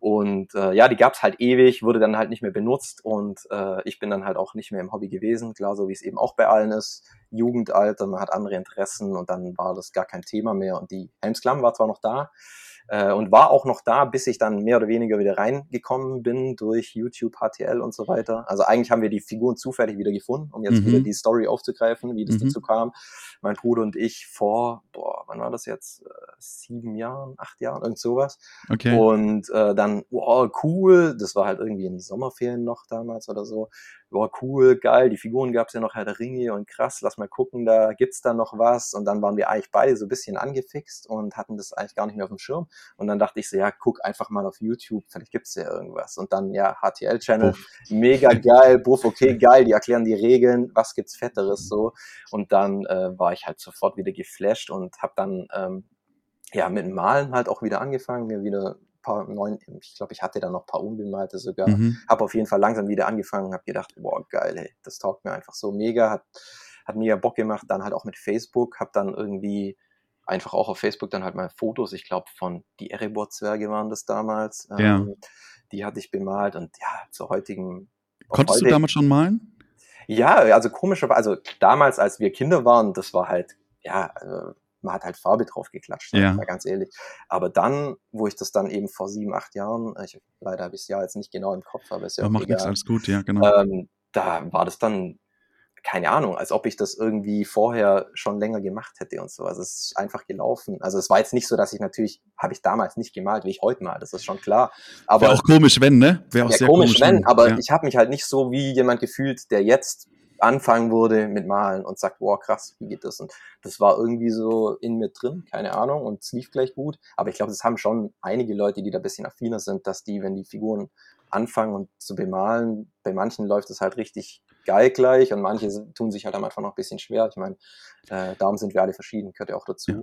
Und äh, ja, die gab's halt ewig, wurde dann halt nicht mehr benutzt und äh, ich bin dann halt auch nicht mehr im Hobby gewesen, klar, so wie es eben auch bei allen ist. Jugendalter, man hat andere Interessen und dann war das gar kein Thema mehr. Und die Helmsklamm war zwar noch da, Äh, und war auch noch da, bis ich dann mehr oder weniger wieder reingekommen bin durch YouTube, HTL und so weiter. Also eigentlich haben wir die Figuren zufällig wieder gefunden, um jetzt mhm. wieder die Story aufzugreifen, wie das mhm. dazu kam. Mein Bruder und ich vor, boah, wann war das jetzt? Äh, sieben Jahren, acht Jahren, irgend sowas. Okay. Und äh, dann, wow, cool, das war halt irgendwie in Sommerferien noch damals oder so boah, cool, geil, die Figuren gab's ja noch Herr der Ringe und krass, lass mal gucken, da gibt's da noch was. Und dann waren wir eigentlich beide so ein bisschen angefixt und hatten das eigentlich gar nicht mehr auf dem Schirm. Und dann dachte ich so, ja, guck einfach mal auf YouTube, vielleicht gibt's ja irgendwas. Und dann, ja, HTL-Channel, mega geil, Buff, okay, geil, die erklären die Regeln, was gibt's Fetteres so. Und dann äh, war ich halt sofort wieder geflasht und habe dann ähm, ja mit Malen halt auch wieder angefangen, mir wieder paar neun, ich glaube, ich hatte da noch ein paar unbemalte sogar. Mhm. Habe auf jeden Fall langsam wieder angefangen, habe gedacht, boah, geil, hey, das taugt mir einfach so mega, hat, hat mega Bock gemacht. Dann halt auch mit Facebook, habe dann irgendwie einfach auch auf Facebook dann halt mal Fotos, ich glaube, von die Erebor-Zwerge waren das damals. Ja. Ähm, die hatte ich bemalt und ja, zur heutigen. Konntest heute, du damals schon malen? Ja, also komischerweise, also damals, als wir Kinder waren, das war halt, ja, also man hat halt Farbe drauf geklatscht, ja. mal ganz ehrlich. Aber dann, wo ich das dann eben vor sieben, acht Jahren, ich, leider habe ich das Jahr jetzt nicht genau im Kopf, aber ist ja, ja macht nichts, alles gut, ja, genau. Ähm, da war das dann, keine Ahnung, als ob ich das irgendwie vorher schon länger gemacht hätte und so. Also es ist einfach gelaufen. Also es war jetzt nicht so, dass ich natürlich, habe ich damals nicht gemalt, wie ich heute mal, das ist schon klar. Aber Wäre auch komisch, wenn, ne? Wäre auch sehr komisch, komisch wenn, aber ja. ich habe mich halt nicht so wie jemand gefühlt, der jetzt anfangen würde mit Malen und sagt, wow, krass, wie geht das? Und das war irgendwie so in mir drin, keine Ahnung, und es lief gleich gut. Aber ich glaube, das haben schon einige Leute, die da ein bisschen affiner sind, dass die, wenn die Figuren anfangen und zu bemalen, bei manchen läuft es halt richtig geil gleich und manche tun sich halt am Anfang noch ein bisschen schwer. Ich meine, äh, darum sind wir alle verschieden, gehört ja auch dazu. Ja.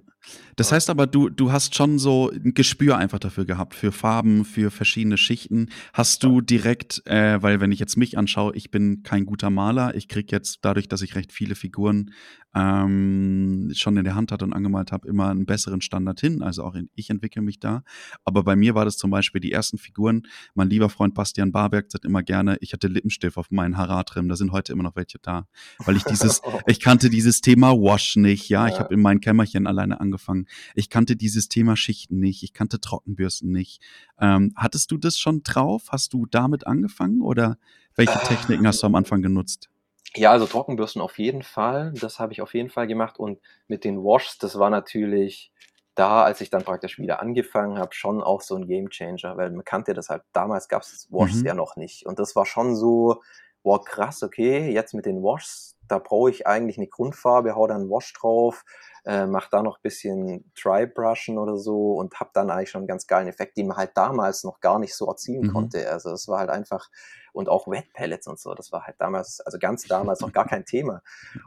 Das heißt aber, du, du hast schon so ein Gespür einfach dafür gehabt, für Farben, für verschiedene Schichten. Hast du direkt, äh, weil wenn ich jetzt mich anschaue, ich bin kein guter Maler, ich kriege jetzt dadurch, dass ich recht viele Figuren ähm, schon in der Hand hatte und angemalt habe, immer einen besseren Standard hin. Also auch in, ich entwickle mich da. Aber bei mir war das zum Beispiel die ersten Figuren. Mein lieber Freund Bastian Barberg sagt immer gerne, ich hatte Lippenstift auf meinen Haartrim. Da sind heute immer noch welche da, weil ich dieses, ich kannte dieses Thema Wash nicht. Ja, ja. ich habe in meinem Kämmerchen alleine angefangen. Ich kannte dieses Thema Schichten nicht. Ich kannte Trockenbürsten nicht. Ähm, hattest du das schon drauf? Hast du damit angefangen oder welche Techniken hast du am Anfang genutzt? Ja, also Trockenbürsten auf jeden Fall. Das habe ich auf jeden Fall gemacht. Und mit den Washs, das war natürlich da, als ich dann praktisch wieder angefangen habe, schon auch so ein Game Changer, weil man kannte das halt, damals gab es Washs mhm. ja noch nicht. Und das war schon so, wow, krass, okay, jetzt mit den Washs, da brauche ich eigentlich eine Grundfarbe, hau dann Wash drauf, äh, mach da noch bisschen Dry-Brushen oder so und hab dann eigentlich schon einen ganz geilen Effekt, den man halt damals noch gar nicht so erzielen mhm. konnte. Also es war halt einfach, und auch Wet Pellets und so, das war halt damals, also ganz damals noch gar kein Thema.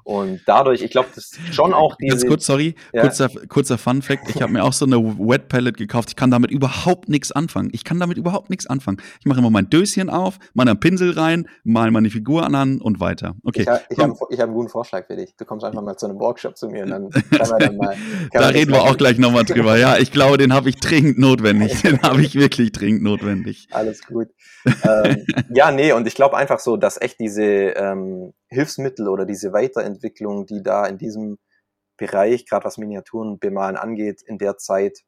Und dadurch, ich glaube, das schon auch diese... Ganz kurz, sorry, ja. kurzer, kurzer Fun Fact, ich habe mir auch so eine Wet Pellet gekauft, ich kann damit überhaupt nichts anfangen. Ich kann damit überhaupt nichts anfangen. Ich mache immer mein Döschen auf, meinen Pinsel rein, mal meine Figur an und weiter. Okay. Ich, ich habe hab einen guten Vorschlag für dich. Du kommst einfach mal zu einem Workshop zu mir und dann kann man dann mal... da reden wir auch gleich nochmal drüber. Ja, ich glaube, den habe ich dringend notwendig. Den habe ich wirklich dringend notwendig. Alles gut. ähm, ja, nee, und ich glaube einfach so, dass echt diese ähm, Hilfsmittel oder diese Weiterentwicklung, die da in diesem Bereich, gerade was Miniaturen bemalen angeht, in der Zeit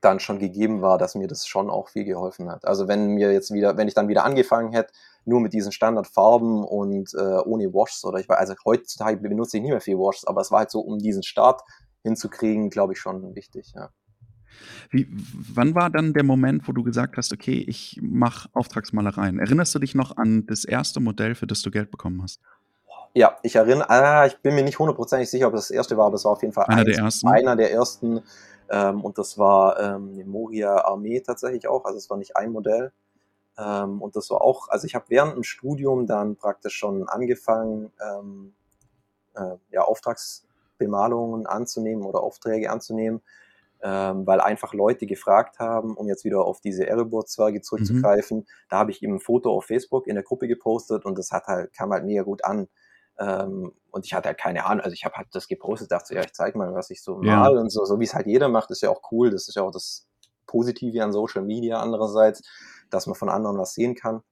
dann schon gegeben war, dass mir das schon auch viel geholfen hat. Also wenn mir jetzt wieder, wenn ich dann wieder angefangen hätte, nur mit diesen Standardfarben und äh, ohne Washs oder ich war, also heutzutage benutze ich nicht mehr viel Washs, aber es war halt so, um diesen Start hinzukriegen, glaube ich schon wichtig, ja. Wie, wann war dann der Moment, wo du gesagt hast, okay, ich mache Auftragsmalereien? Erinnerst du dich noch an das erste Modell, für das du Geld bekommen hast? Ja, ich erinnere, ah, ich bin mir nicht hundertprozentig sicher, ob es das erste war, aber es war auf jeden Fall einer eins, der ersten. Einer der ersten ähm, und das war ähm, eine Moria Armee tatsächlich auch, also es war nicht ein Modell. Ähm, und das war auch, also ich habe während dem Studium dann praktisch schon angefangen, ähm, äh, ja, Auftragsbemalungen anzunehmen oder Aufträge anzunehmen ähm, weil einfach Leute gefragt haben, um jetzt wieder auf diese Erebor-Zwerge zurückzugreifen. Mhm. Da habe ich ihm ein Foto auf Facebook in der Gruppe gepostet und das hat halt, kam halt mega gut an. Ähm, und ich hatte halt keine Ahnung, also ich habe halt das gepostet, dachte, ja, ich zeig mal, was ich so ja. mal und so, so wie es halt jeder macht, ist ja auch cool. Das ist ja auch das Positive an Social Media andererseits, dass man von anderen was sehen kann.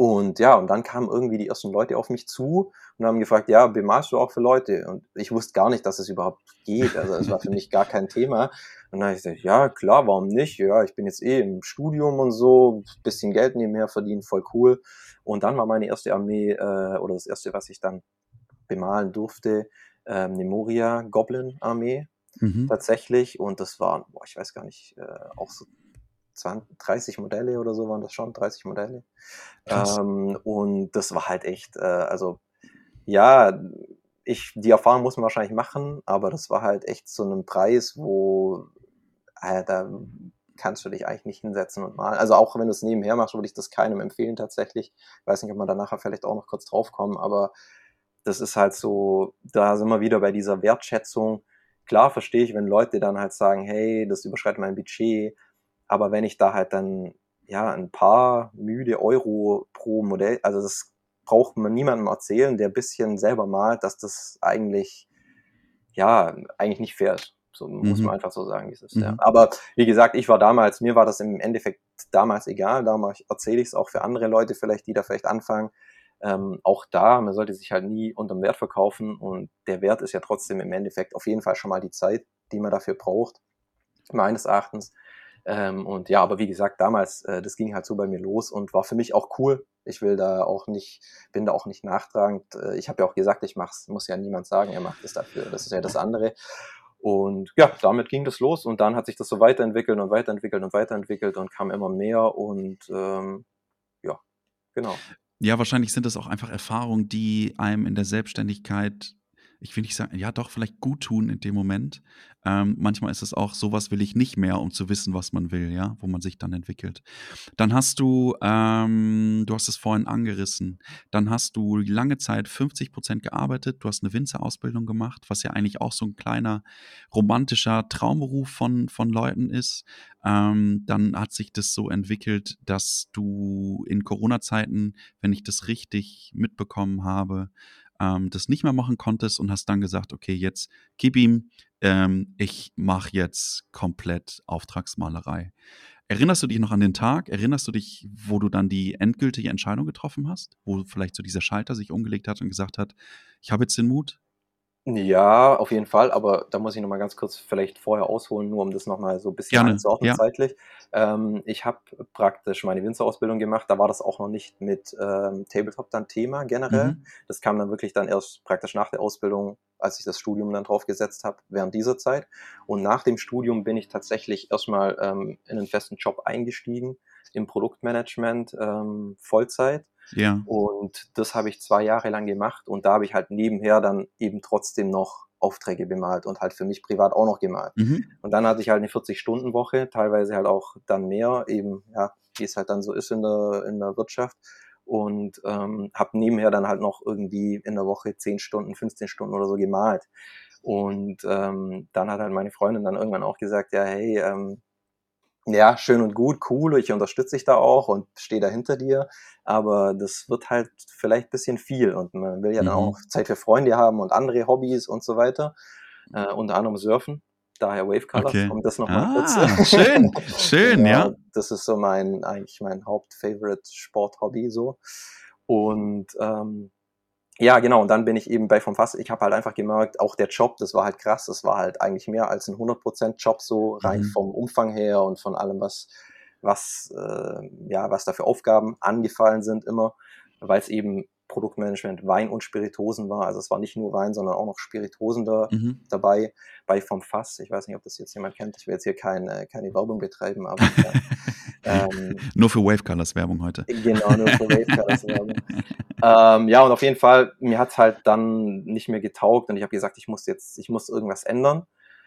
Und ja, und dann kamen irgendwie die ersten Leute auf mich zu und haben gefragt, ja, bemalst du auch für Leute? Und ich wusste gar nicht, dass es überhaupt geht. Also es war für mich gar kein Thema. Und dann habe ich gesagt, ja, klar, warum nicht? Ja, ich bin jetzt eh im Studium und so, bisschen Geld nebenher verdienen, voll cool. Und dann war meine erste Armee, äh, oder das erste, was ich dann bemalen durfte, ähm, eine Moria Goblin Armee mhm. tatsächlich. Und das waren, boah, ich weiß gar nicht, äh, auch so 20, 30 Modelle oder so waren das schon, 30 Modelle. Ähm, und das war halt echt, äh, also ja, ich, die Erfahrung muss man wahrscheinlich machen, aber das war halt echt so ein Preis, wo äh, da kannst du dich eigentlich nicht hinsetzen und malen. Also auch wenn du es nebenher machst, würde ich das keinem empfehlen tatsächlich. Ich weiß nicht, ob man da nachher vielleicht auch noch kurz drauf kommen, aber das ist halt so, da sind wir wieder bei dieser Wertschätzung. Klar verstehe ich, wenn Leute dann halt sagen, hey, das überschreitet mein Budget, aber wenn ich da halt dann ja ein paar müde Euro pro Modell, also das braucht man niemandem erzählen, der ein bisschen selber malt, dass das eigentlich ja eigentlich nicht fair ist. So muss mhm. man einfach so sagen, wie es ist. Mhm. Ja. Aber wie gesagt, ich war damals, mir war das im Endeffekt damals egal. Damals erzähle ich es auch für andere Leute vielleicht, die da vielleicht anfangen. Ähm, auch da, man sollte sich halt nie unterm Wert verkaufen und der Wert ist ja trotzdem im Endeffekt auf jeden Fall schon mal die Zeit, die man dafür braucht, meines Erachtens. Ähm, und ja, aber wie gesagt, damals, äh, das ging halt so bei mir los und war für mich auch cool. Ich will da auch nicht, bin da auch nicht nachtragend. Äh, ich habe ja auch gesagt, ich mach's, muss ja niemand sagen, er macht es dafür. Das ist ja das andere. Und ja, damit ging das los und dann hat sich das so weiterentwickelt und weiterentwickelt und weiterentwickelt und kam immer mehr und ähm, ja, genau. Ja, wahrscheinlich sind das auch einfach Erfahrungen, die einem in der Selbstständigkeit ich will nicht sagen, ja doch, vielleicht gut tun in dem Moment. Ähm, manchmal ist es auch, sowas will ich nicht mehr, um zu wissen, was man will, ja, wo man sich dann entwickelt. Dann hast du, ähm, du hast es vorhin angerissen, dann hast du lange Zeit 50 Prozent gearbeitet, du hast eine Winzerausbildung gemacht, was ja eigentlich auch so ein kleiner romantischer Traumberuf von, von Leuten ist. Ähm, dann hat sich das so entwickelt, dass du in Corona-Zeiten, wenn ich das richtig mitbekommen habe, ähm, das nicht mehr machen konntest und hast dann gesagt, okay, jetzt gib ihm, ähm, ich mache jetzt komplett Auftragsmalerei. Erinnerst du dich noch an den Tag? Erinnerst du dich, wo du dann die endgültige Entscheidung getroffen hast? Wo vielleicht so dieser Schalter sich umgelegt hat und gesagt hat, ich habe jetzt den Mut, ja, auf jeden Fall, aber da muss ich noch mal ganz kurz vielleicht vorher ausholen, nur um das noch mal so ein bisschen Gerne, einzuordnen ja. zeitlich. Ähm, ich habe praktisch meine Winzerausbildung gemacht, da war das auch noch nicht mit ähm, Tabletop dann Thema generell. Mhm. Das kam dann wirklich dann erst praktisch nach der Ausbildung, als ich das Studium dann draufgesetzt habe, während dieser Zeit. Und nach dem Studium bin ich tatsächlich erstmal ähm, in einen festen Job eingestiegen, im Produktmanagement, ähm, Vollzeit ja. Und das habe ich zwei Jahre lang gemacht und da habe ich halt nebenher dann eben trotzdem noch Aufträge bemalt und halt für mich privat auch noch gemalt. Mhm. Und dann hatte ich halt eine 40-Stunden-Woche, teilweise halt auch dann mehr, eben, ja, wie es halt dann so ist in der, in der Wirtschaft. Und ähm, habe nebenher dann halt noch irgendwie in der Woche 10 Stunden, 15 Stunden oder so gemalt. Und ähm, dann hat halt meine Freundin dann irgendwann auch gesagt, ja, hey, ähm, ja, schön und gut, cool, ich unterstütze dich da auch und stehe da hinter dir, aber das wird halt vielleicht ein bisschen viel und man will ja dann auch mhm. Zeit für Freunde haben und andere Hobbys und so weiter, äh, unter anderem Surfen, daher Wavecolors, okay. um das nochmal ah, kurz. schön, schön, ja, ja. Das ist so mein, eigentlich mein Haupt-Favorite-Sport-Hobby so und ähm, ja, genau. Und dann bin ich eben bei vom Fass. Ich habe halt einfach gemerkt, auch der Job, das war halt krass. Das war halt eigentlich mehr als ein 100% Job so rein mhm. vom Umfang her und von allem, was was äh, ja was da für Aufgaben angefallen sind immer, weil es eben Produktmanagement Wein und Spiritosen war. Also es war nicht nur Wein, sondern auch noch Spiritosen da mhm. dabei bei vom Fass. Ich weiß nicht, ob das jetzt jemand kennt. Ich will jetzt hier keine, keine Werbung betreiben, aber ja, ähm, nur für Wavecolors Werbung heute. Genau, nur für Wavecolors Werbung. ähm, ja, und auf jeden Fall, mir hat es halt dann nicht mehr getaugt und ich habe gesagt, ich muss jetzt, ich muss irgendwas ändern.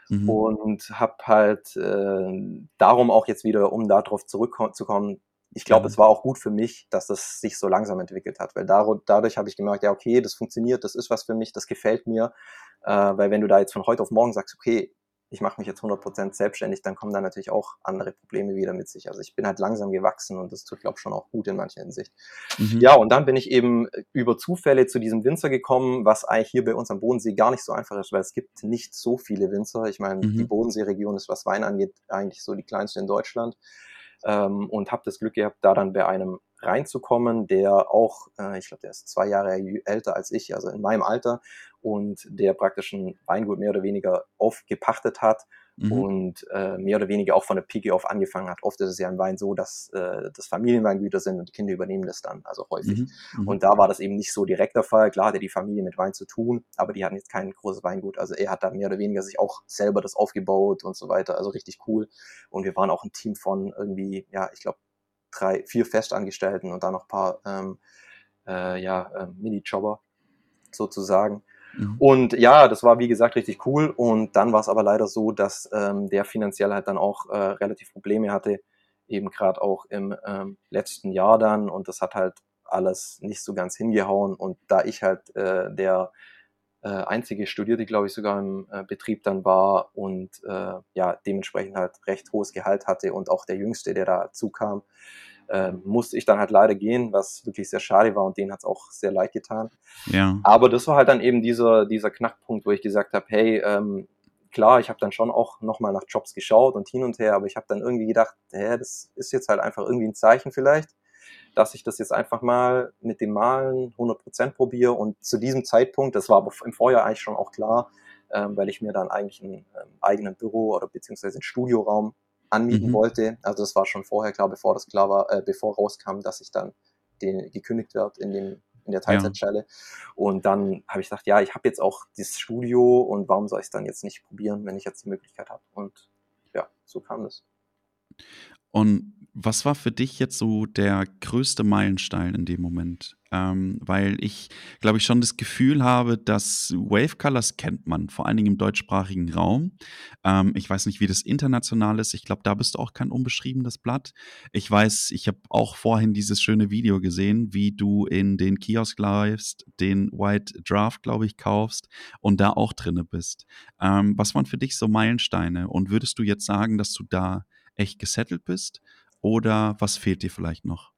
Mhm. Und habe halt äh, darum auch jetzt wieder, um darauf zurückzukommen, ich glaube, ja. es war auch gut für mich, dass das sich so langsam entwickelt hat, weil dadurch habe ich gemerkt, ja, okay, das funktioniert, das ist was für mich, das gefällt mir, äh, weil wenn du da jetzt von heute auf morgen sagst, okay, ich mache mich jetzt 100% selbstständig, dann kommen da natürlich auch andere Probleme wieder mit sich. Also ich bin halt langsam gewachsen und das tut, glaube ich, schon auch gut in mancher Hinsicht. Mhm. Ja, und dann bin ich eben über Zufälle zu diesem Winzer gekommen, was eigentlich hier bei uns am Bodensee gar nicht so einfach ist, weil es gibt nicht so viele Winzer. Ich meine, mhm. die Bodenseeregion ist, was Wein angeht, eigentlich so die kleinste in Deutschland ähm, und habe das Glück gehabt, da dann bei einem reinzukommen, der auch, äh, ich glaube, der ist zwei Jahre älter als ich, also in meinem Alter, und der praktisch ein Weingut mehr oder weniger aufgepachtet hat mhm. und äh, mehr oder weniger auch von der Pike auf angefangen hat. Oft ist es ja im Wein so, dass äh, das Familienweingüter sind und die Kinder übernehmen das dann, also häufig. Mhm. mhm. Und da war das eben nicht so direkt der Fall. Klar hatte die Familie mit Wein zu tun, aber die hatten jetzt kein großes Weingut. Also er hat da mehr oder weniger sich auch selber das aufgebaut und so weiter. Also richtig cool. Und wir waren auch ein Team von irgendwie, ja, ich glaube, drei, vier Festangestellten und dann noch ein paar ähm, äh, ja, äh, Mini-Jobber sozusagen. Mhm. Und ja, das war wie gesagt richtig cool. Und dann war es aber leider so, dass ähm, der finanziell halt dann auch äh, relativ Probleme hatte, eben gerade auch im ähm, letzten Jahr dann. Und das hat halt alles nicht so ganz hingehauen. Und da ich halt äh, der äh, einzige Studierte, glaube ich, sogar im äh, Betrieb dann war und äh, ja, dementsprechend halt recht hohes Gehalt hatte und auch der Jüngste, der dazu kam, äh, musste ich dann halt leider gehen, was wirklich sehr schade war und denen hat es auch sehr leid getan. Ja. Aber das war halt dann eben dieser, dieser Knackpunkt, wo ich gesagt habe, hey, ähm, klar, ich habe dann schon auch nochmal nach Jobs geschaut und hin und her, aber ich habe dann irgendwie gedacht, hä, das ist jetzt halt einfach irgendwie ein Zeichen vielleicht, dass ich das jetzt einfach mal mit dem Malen 100% probiere und zu diesem Zeitpunkt, das war aber im Vorjahr eigentlich schon auch klar, ähm, weil ich mir dann eigentlich einen ähm, eigenen Büro oder beziehungsweise einen Studioraum anmieten mhm. wollte. Also das war schon vorher klar, bevor das klar war, äh, bevor rauskam, dass ich dann den, gekündigt wird in dem in der Teilzeitstelle. Ja. Und dann habe ich gesagt, ja, ich habe jetzt auch dieses Studio und warum soll ich es dann jetzt nicht probieren, wenn ich jetzt die Möglichkeit habe? Und ja, so kam das. Und was war für dich jetzt so der größte Meilenstein in dem Moment? Ähm, weil ich, glaube ich, schon das Gefühl habe, dass Wave Colors kennt man, vor allen Dingen im deutschsprachigen Raum. Ähm, ich weiß nicht, wie das international ist. Ich glaube, da bist du auch kein unbeschriebenes Blatt. Ich weiß, ich habe auch vorhin dieses schöne Video gesehen, wie du in den Kiosk läufst, den White Draft, glaube ich, kaufst und da auch drinne bist. Ähm, was waren für dich so Meilensteine? Und würdest du jetzt sagen, dass du da echt gesettelt bist? Oder was fehlt dir vielleicht noch?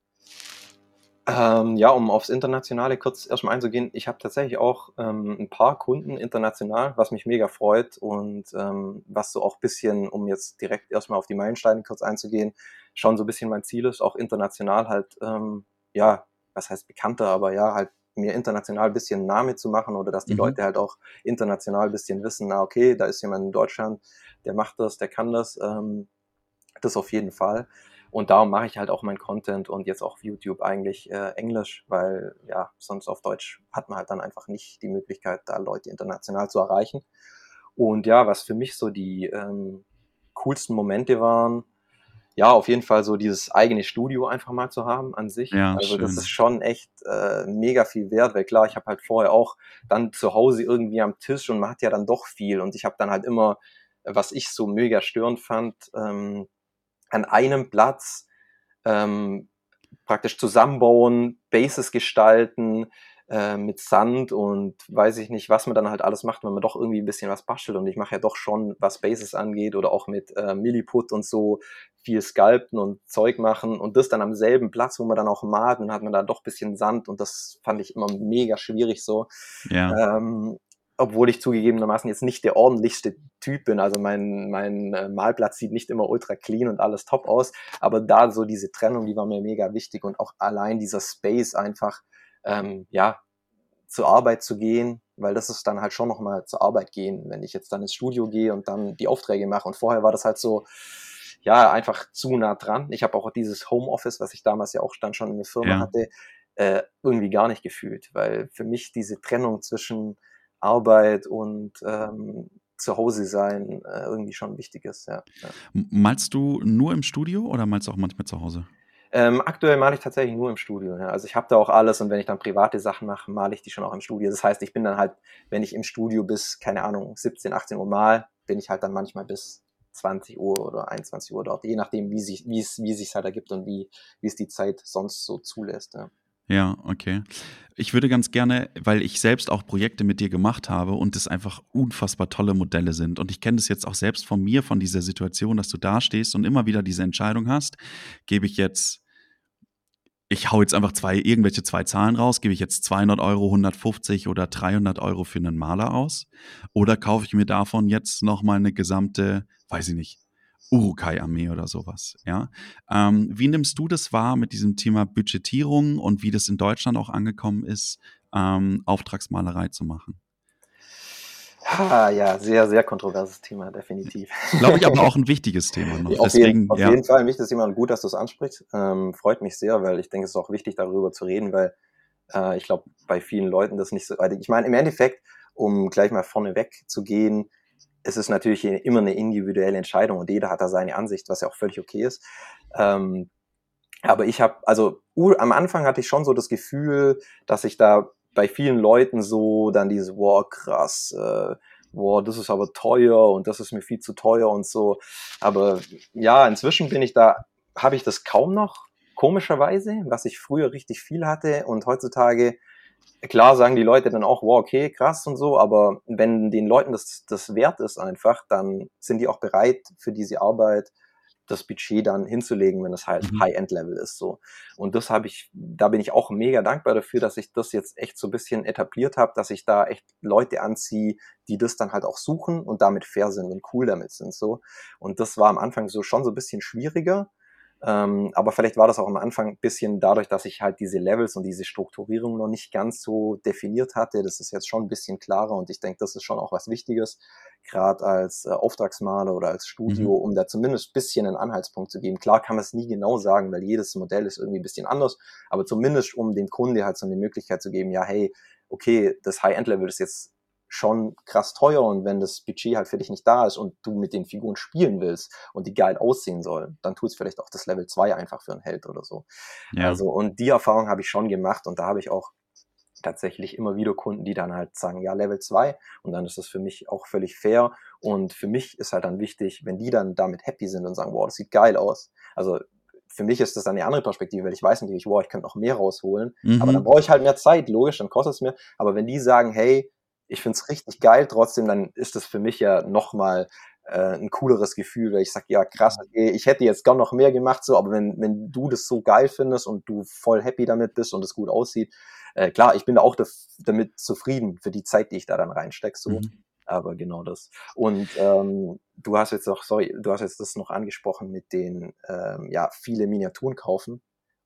Ähm, ja, um aufs Internationale kurz erstmal einzugehen, ich habe tatsächlich auch ähm, ein paar Kunden international, was mich mega freut und ähm, was so auch ein bisschen, um jetzt direkt erstmal auf die Meilensteine kurz einzugehen, schon so ein bisschen mein Ziel ist, auch international halt, ähm, ja, was heißt bekannter, aber ja, halt mir international ein bisschen Name zu machen oder dass die mhm. Leute halt auch international ein bisschen wissen, na okay, da ist jemand in Deutschland, der macht das, der kann das, ähm, das auf jeden Fall. Und darum mache ich halt auch mein Content und jetzt auch auf YouTube eigentlich äh, Englisch, weil ja, sonst auf Deutsch hat man halt dann einfach nicht die Möglichkeit, da Leute international zu erreichen. Und ja, was für mich so die ähm, coolsten Momente waren, ja, auf jeden Fall so dieses eigene Studio einfach mal zu haben an sich. Ja, also schön. das ist schon echt äh, mega viel wert, weil klar, ich habe halt vorher auch dann zu Hause irgendwie am Tisch und man hat ja dann doch viel und ich habe dann halt immer, was ich so mega störend fand, ähm, an einem Platz ähm, praktisch zusammenbauen, Bases gestalten äh, mit Sand und weiß ich nicht, was man dann halt alles macht, wenn man doch irgendwie ein bisschen was bastelt. Und ich mache ja doch schon, was Bases angeht oder auch mit äh, Milliput und so viel Sculpten und Zeug machen und das dann am selben Platz, wo man dann auch malt, dann hat man da doch bisschen Sand und das fand ich immer mega schwierig so. Ja. Ähm, obwohl ich zugegebenermaßen jetzt nicht der ordentlichste Typ bin. Also mein, mein äh, Malplatz sieht nicht immer ultra clean und alles top aus. Aber da so diese Trennung, die war mir mega wichtig und auch allein dieser Space einfach, ähm, ja, zur Arbeit zu gehen, weil das ist dann halt schon nochmal zur Arbeit gehen, wenn ich jetzt dann ins Studio gehe und dann die Aufträge mache. Und vorher war das halt so, ja, einfach zu nah dran. Ich habe auch dieses Homeoffice, was ich damals ja auch dann schon in der Firma ja. hatte, äh, irgendwie gar nicht gefühlt, weil für mich diese Trennung zwischen Arbeit und ähm, zu Hause sein äh, irgendwie schon wichtig ist. Ja, ja. Malst du nur im Studio oder malst du auch manchmal zu Hause? Ähm, aktuell male ich tatsächlich nur im Studio. Ja. Also ich habe da auch alles und wenn ich dann private Sachen mache, male ich die schon auch im Studio. Das heißt, ich bin dann halt, wenn ich im Studio bis, keine Ahnung, 17, 18 Uhr mal, bin ich halt dann manchmal bis 20 Uhr oder 21 Uhr dort, je nachdem, wie sich wie es wie sich halt ergibt und wie wie es die Zeit sonst so zulässt. Ja. Ja, okay. Ich würde ganz gerne, weil ich selbst auch Projekte mit dir gemacht habe und es einfach unfassbar tolle Modelle sind. Und ich kenne das jetzt auch selbst von mir, von dieser Situation, dass du da stehst und immer wieder diese Entscheidung hast, gebe ich jetzt, ich hau jetzt einfach zwei, irgendwelche zwei Zahlen raus, gebe ich jetzt 200 Euro, 150 oder 300 Euro für einen Maler aus? Oder kaufe ich mir davon jetzt nochmal eine gesamte, weiß ich nicht, Urukai-Armee oder sowas. Ja? Ähm, wie nimmst du das wahr mit diesem Thema Budgetierung und wie das in Deutschland auch angekommen ist, ähm, Auftragsmalerei zu machen? Ah, ja, sehr, sehr kontroverses Thema, definitiv. Glaube ich aber auch ein wichtiges Thema noch. auf Deswegen, jeden, auf ja. jeden Fall ein wichtiges Thema und gut, dass du es ansprichst. Ähm, freut mich sehr, weil ich denke, es ist auch wichtig, darüber zu reden, weil äh, ich glaube, bei vielen Leuten das nicht so. Ich meine, im Endeffekt, um gleich mal vorneweg zu gehen, es ist natürlich immer eine individuelle Entscheidung und jeder hat da seine Ansicht, was ja auch völlig okay ist. Ähm, aber ich habe, also am Anfang hatte ich schon so das Gefühl, dass ich da bei vielen Leuten so dann diese, wow, krass, äh, wow, das ist aber teuer und das ist mir viel zu teuer und so. Aber ja, inzwischen bin ich da, habe ich das kaum noch, komischerweise, was ich früher richtig viel hatte und heutzutage klar sagen die Leute dann auch, wow, okay, krass und so, aber wenn den Leuten das, das wert ist einfach, dann sind die auch bereit für diese Arbeit das Budget dann hinzulegen, wenn es halt mhm. High-End-Level ist so. Und das habe ich, da bin ich auch mega dankbar dafür, dass ich das jetzt echt so ein bisschen etabliert habe, dass ich da echt Leute anziehe, die das dann halt auch suchen und damit fair sind und cool damit sind so. Und das war am Anfang so schon so ein bisschen schwieriger. Ähm, aber vielleicht war das auch am Anfang ein bisschen dadurch, dass ich halt diese Levels und diese Strukturierung noch nicht ganz so definiert hatte. Das ist jetzt schon ein bisschen klarer und ich denke, das ist schon auch was Wichtiges, gerade als äh, Auftragsmaler oder als Studio, mhm. um da zumindest ein bisschen einen Anhaltspunkt zu geben. Klar kann man es nie genau sagen, weil jedes Modell ist irgendwie ein bisschen anders, aber zumindest um dem Kunde halt so eine Möglichkeit zu geben, ja, hey, okay, das High-End-Level ist jetzt schon krass teuer und wenn das Budget halt für dich nicht da ist und du mit den Figuren spielen willst und die geil aussehen sollen, dann tut es vielleicht auch das Level 2 einfach für einen Held oder so. Ja. Also und die Erfahrung habe ich schon gemacht und da habe ich auch tatsächlich immer wieder Kunden, die dann halt sagen, ja, Level 2 und dann ist das für mich auch völlig fair und für mich ist halt dann wichtig, wenn die dann damit happy sind und sagen, wow, das sieht geil aus. Also für mich ist das dann eine andere Perspektive, weil ich weiß natürlich, wow, ich könnte noch mehr rausholen, mhm. aber dann brauche ich halt mehr Zeit, logisch, dann kostet es mir, aber wenn die sagen, hey, ich finde es richtig geil, trotzdem, dann ist das für mich ja nochmal äh, ein cooleres Gefühl, weil ich sage, ja krass, mhm. okay, ich hätte jetzt gar noch mehr gemacht, so, aber wenn, wenn du das so geil findest und du voll happy damit bist und es gut aussieht, äh, klar, ich bin auch damit zufrieden für die Zeit, die ich da dann reinstecke, so. Mhm. Aber genau das. Und ähm, du hast jetzt noch, sorry, du hast jetzt das noch angesprochen mit den, ähm, ja, viele Miniaturen kaufen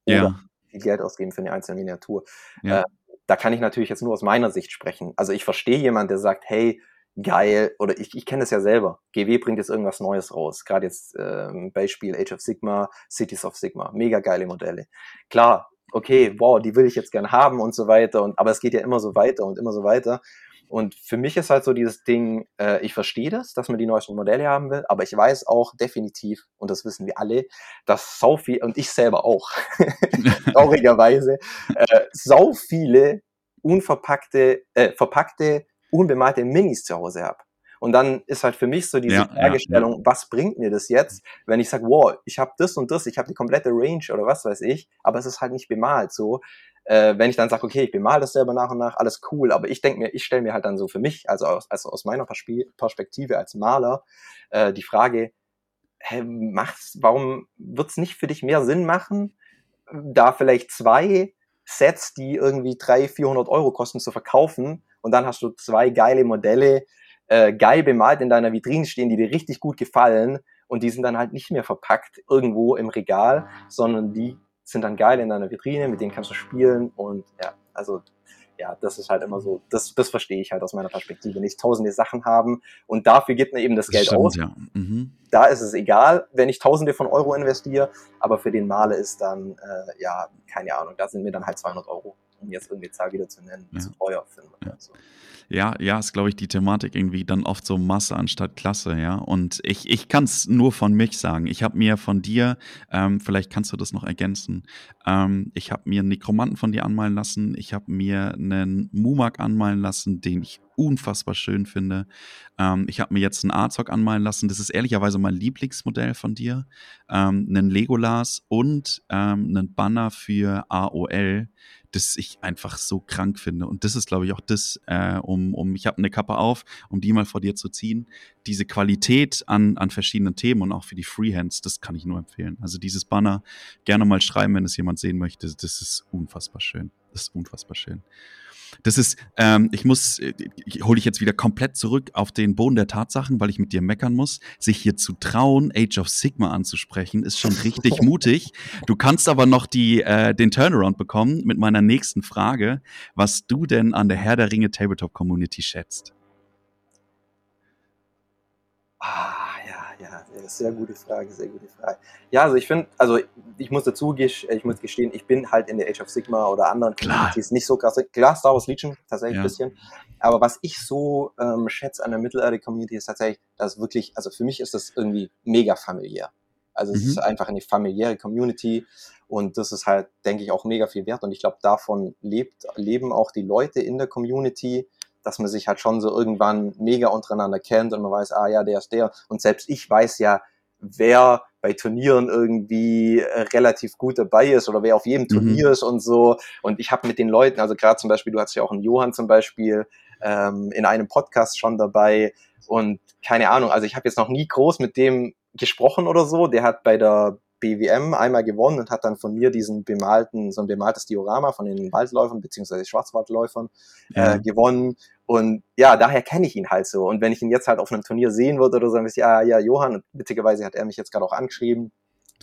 oder ja. viel Geld ausgeben für eine einzelne Miniatur. Ja. Äh, da kann ich natürlich jetzt nur aus meiner Sicht sprechen. Also ich verstehe jemand, der sagt, hey, geil, oder ich, ich kenne das ja selber. GW bringt jetzt irgendwas Neues raus. Gerade jetzt ähm, Beispiel Age of Sigma, Cities of Sigma. Mega geile Modelle. Klar, okay, wow, die will ich jetzt gern haben und so weiter. Und, aber es geht ja immer so weiter und immer so weiter. Und für mich ist halt so dieses Ding, äh, ich verstehe das, dass man die neuesten Modelle haben will, aber ich weiß auch definitiv, und das wissen wir alle, dass sau viel, und ich selber auch, traurigerweise, äh, sau viele unverpackte, äh, verpackte, unbemalte Minis zu Hause habe. Und dann ist halt für mich so diese ja, Fragestellung, ja, was bringt mir das jetzt, wenn ich sage, wow, ich habe das und das, ich habe die komplette Range oder was weiß ich, aber es ist halt nicht bemalt so. Äh, wenn ich dann sage, okay, ich bemal das selber nach und nach, alles cool, aber ich denke mir, ich stelle mir halt dann so für mich, also aus, also aus meiner Perspektive als Maler, äh, die Frage, hä, mach's, warum wird's nicht für dich mehr Sinn machen, da vielleicht zwei Sets, die irgendwie 300, 400 Euro kosten, zu verkaufen und dann hast du zwei geile Modelle, äh, geil bemalt in deiner Vitrine stehen, die dir richtig gut gefallen und die sind dann halt nicht mehr verpackt irgendwo im Regal, sondern die sind dann geil in deiner Vitrine, mit denen kannst du spielen und ja, also ja, das ist halt immer so, das, das verstehe ich halt aus meiner Perspektive nicht. Tausende Sachen haben und dafür gibt man eben das, das Geld stimmt, aus. Ja. Mhm. Da ist es egal, wenn ich Tausende von Euro investiere, aber für den Maler ist dann, äh, ja, keine Ahnung, da sind mir dann halt 200 Euro, um jetzt irgendwie Zahl wieder zu nennen, ja. zu teuer finden. Ja. Also. Ja, ja, ist, glaube ich, die Thematik irgendwie dann oft so Masse anstatt Klasse, ja. Und ich, ich kann es nur von mich sagen. Ich habe mir von dir, ähm, vielleicht kannst du das noch ergänzen, ähm, ich habe mir einen Nekromanten von dir anmalen lassen, ich habe mir einen Mumak anmalen lassen, den ich unfassbar schön finde. Ähm, ich habe mir jetzt einen Arzog anmalen lassen. Das ist ehrlicherweise mein Lieblingsmodell von dir. Ähm, einen Legolas und ähm, einen Banner für AOL das ich einfach so krank finde. Und das ist, glaube ich, auch das, äh, um, um, ich habe eine Kappe auf, um die mal vor dir zu ziehen. Diese Qualität an, an verschiedenen Themen und auch für die Freehands, das kann ich nur empfehlen. Also dieses Banner gerne mal schreiben, wenn es jemand sehen möchte. Das ist unfassbar schön. Das ist unfassbar schön. Das ist, ähm, ich muss, äh, ich hole dich jetzt wieder komplett zurück auf den Boden der Tatsachen, weil ich mit dir meckern muss. Sich hier zu trauen, Age of Sigma anzusprechen, ist schon richtig mutig. Du kannst aber noch die, äh, den Turnaround bekommen mit meiner nächsten Frage, was du denn an der Herr der Ringe Tabletop Community schätzt. Ah, sehr gute Frage, sehr gute Frage. Ja, also ich finde, also ich muss dazu, ich muss gestehen, ich bin halt in der Age of Sigma oder anderen Communities nicht so krass. Klar, Star Wars Legion, tatsächlich ja. ein bisschen. Aber was ich so ähm, schätze an der Mittelerde-Community ist tatsächlich, dass wirklich, also für mich ist das irgendwie mega familiär. Also es mhm. ist einfach eine familiäre Community und das ist halt, denke ich, auch mega viel wert. Und ich glaube, davon lebt, leben auch die Leute in der Community dass man sich halt schon so irgendwann mega untereinander kennt und man weiß, ah ja, der ist der. Und selbst ich weiß ja, wer bei Turnieren irgendwie äh, relativ gut dabei ist oder wer auf jedem mhm. Turnier mhm. ist und so. Und ich habe mit den Leuten, also gerade zum Beispiel, du hast ja auch einen Johann zum Beispiel ähm, in einem Podcast schon dabei und keine Ahnung, also ich habe jetzt noch nie groß mit dem gesprochen oder so. Der hat bei der BWM einmal gewonnen und hat dann von mir diesen bemalten, so ein bemaltes Diorama von den Waldläufern beziehungsweise Schwarzwaldläufern ja. äh, gewonnen. Und ja, daher kenne ich ihn halt so. Und wenn ich ihn jetzt halt auf einem Turnier sehen würde oder so, dann wisst ihr, ja, ja, Johann, und witzigerweise hat er mich jetzt gerade auch angeschrieben,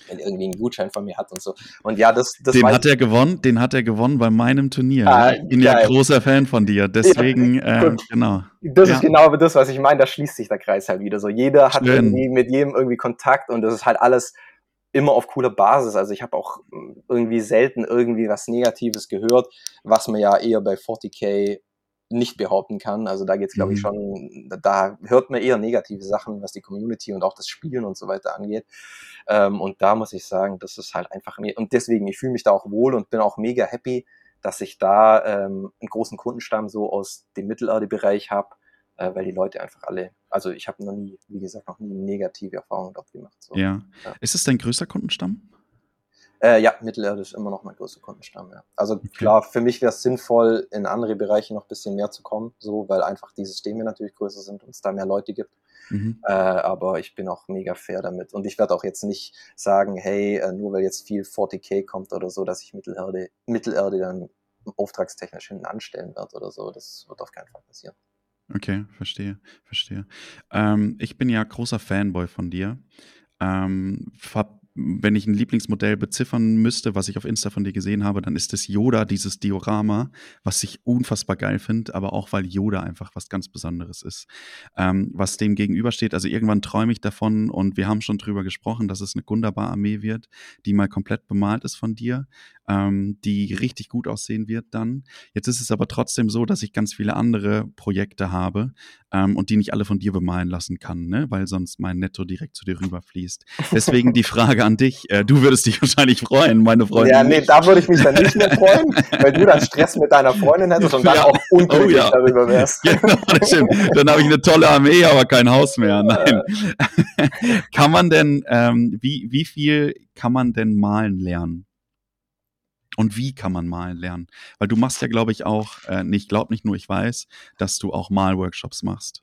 wenn er irgendwie einen Gutschein von mir hat und so. Und ja, das, das Den hat er gewonnen, den hat er gewonnen bei meinem Turnier. Ah, ich bin geil. ja großer Fan von dir, deswegen, ja, äh, genau. Das ja. ist genau das, was ich meine, da schließt sich der Kreis halt wieder so. Jeder hat irgendwie mit jedem irgendwie Kontakt und das ist halt alles immer auf cooler Basis. Also ich habe auch hm, irgendwie selten irgendwie was Negatives gehört, was man ja eher bei 40k nicht behaupten kann. Also da geht es, glaube ich, mhm. schon, da hört man eher negative Sachen, was die Community und auch das Spielen und so weiter angeht. Ähm, und da muss ich sagen, das ist halt einfach mir. Und deswegen, ich fühle mich da auch wohl und bin auch mega happy, dass ich da ähm, einen großen Kundenstamm so aus dem Mittelerde-Bereich habe äh, weil die Leute einfach alle, also ich habe noch nie, wie gesagt, noch nie negative Erfahrungen dort gemacht. So. Ja. ja. Ist es dein größter Kundenstamm? Äh, ja, Mittelerde ist immer noch mein größter Kundenstamm, ja. Also okay. klar, für mich wäre es sinnvoll, in andere Bereiche noch ein bisschen mehr zu kommen, so, weil einfach die Systeme natürlich größer sind und es da mehr Leute gibt. Mhm. Äh, aber ich bin auch mega fair damit. Und ich werde auch jetzt nicht sagen, hey, äh, nur weil jetzt viel 40k kommt oder so, dass ich Mittelerde, Mittelerde dann auftragstechnisch hinten anstellen werde oder so. Das wird auf keinen Fall passieren. Okay, verstehe, verstehe. Ähm, ich bin ja großer Fanboy von dir. Ähm, wenn ich ein Lieblingsmodell beziffern müsste, was ich auf Insta von dir gesehen habe, dann ist es Yoda, dieses Diorama, was ich unfassbar geil finde, aber auch weil Yoda einfach was ganz Besonderes ist. Ähm, was dem gegenübersteht, also irgendwann träume ich davon und wir haben schon drüber gesprochen, dass es eine Gundaba-Armee wird, die mal komplett bemalt ist von dir ähm, die richtig gut aussehen wird dann. Jetzt ist es aber trotzdem so, dass ich ganz viele andere Projekte habe ähm, und die nicht alle von dir bemalen lassen kann, ne? weil sonst mein Netto direkt zu dir rüberfließt. Deswegen die Frage an dich. Äh, du würdest dich wahrscheinlich freuen, meine Freundin. Ja, nee, da würde ich mich dann nicht mehr freuen, weil du dann Stress mit deiner Freundin hättest und dann ja. auch unglücklich oh, ja. darüber wärst. Genau, das stimmt. Dann habe ich eine tolle Armee, aber kein Haus mehr. Nein. kann man denn, ähm, wie, wie viel kann man denn malen lernen? Und wie kann man malen lernen? Weil du machst ja, glaube ich, auch, äh, nicht glaub nicht nur, ich weiß, dass du auch Malworkshops machst.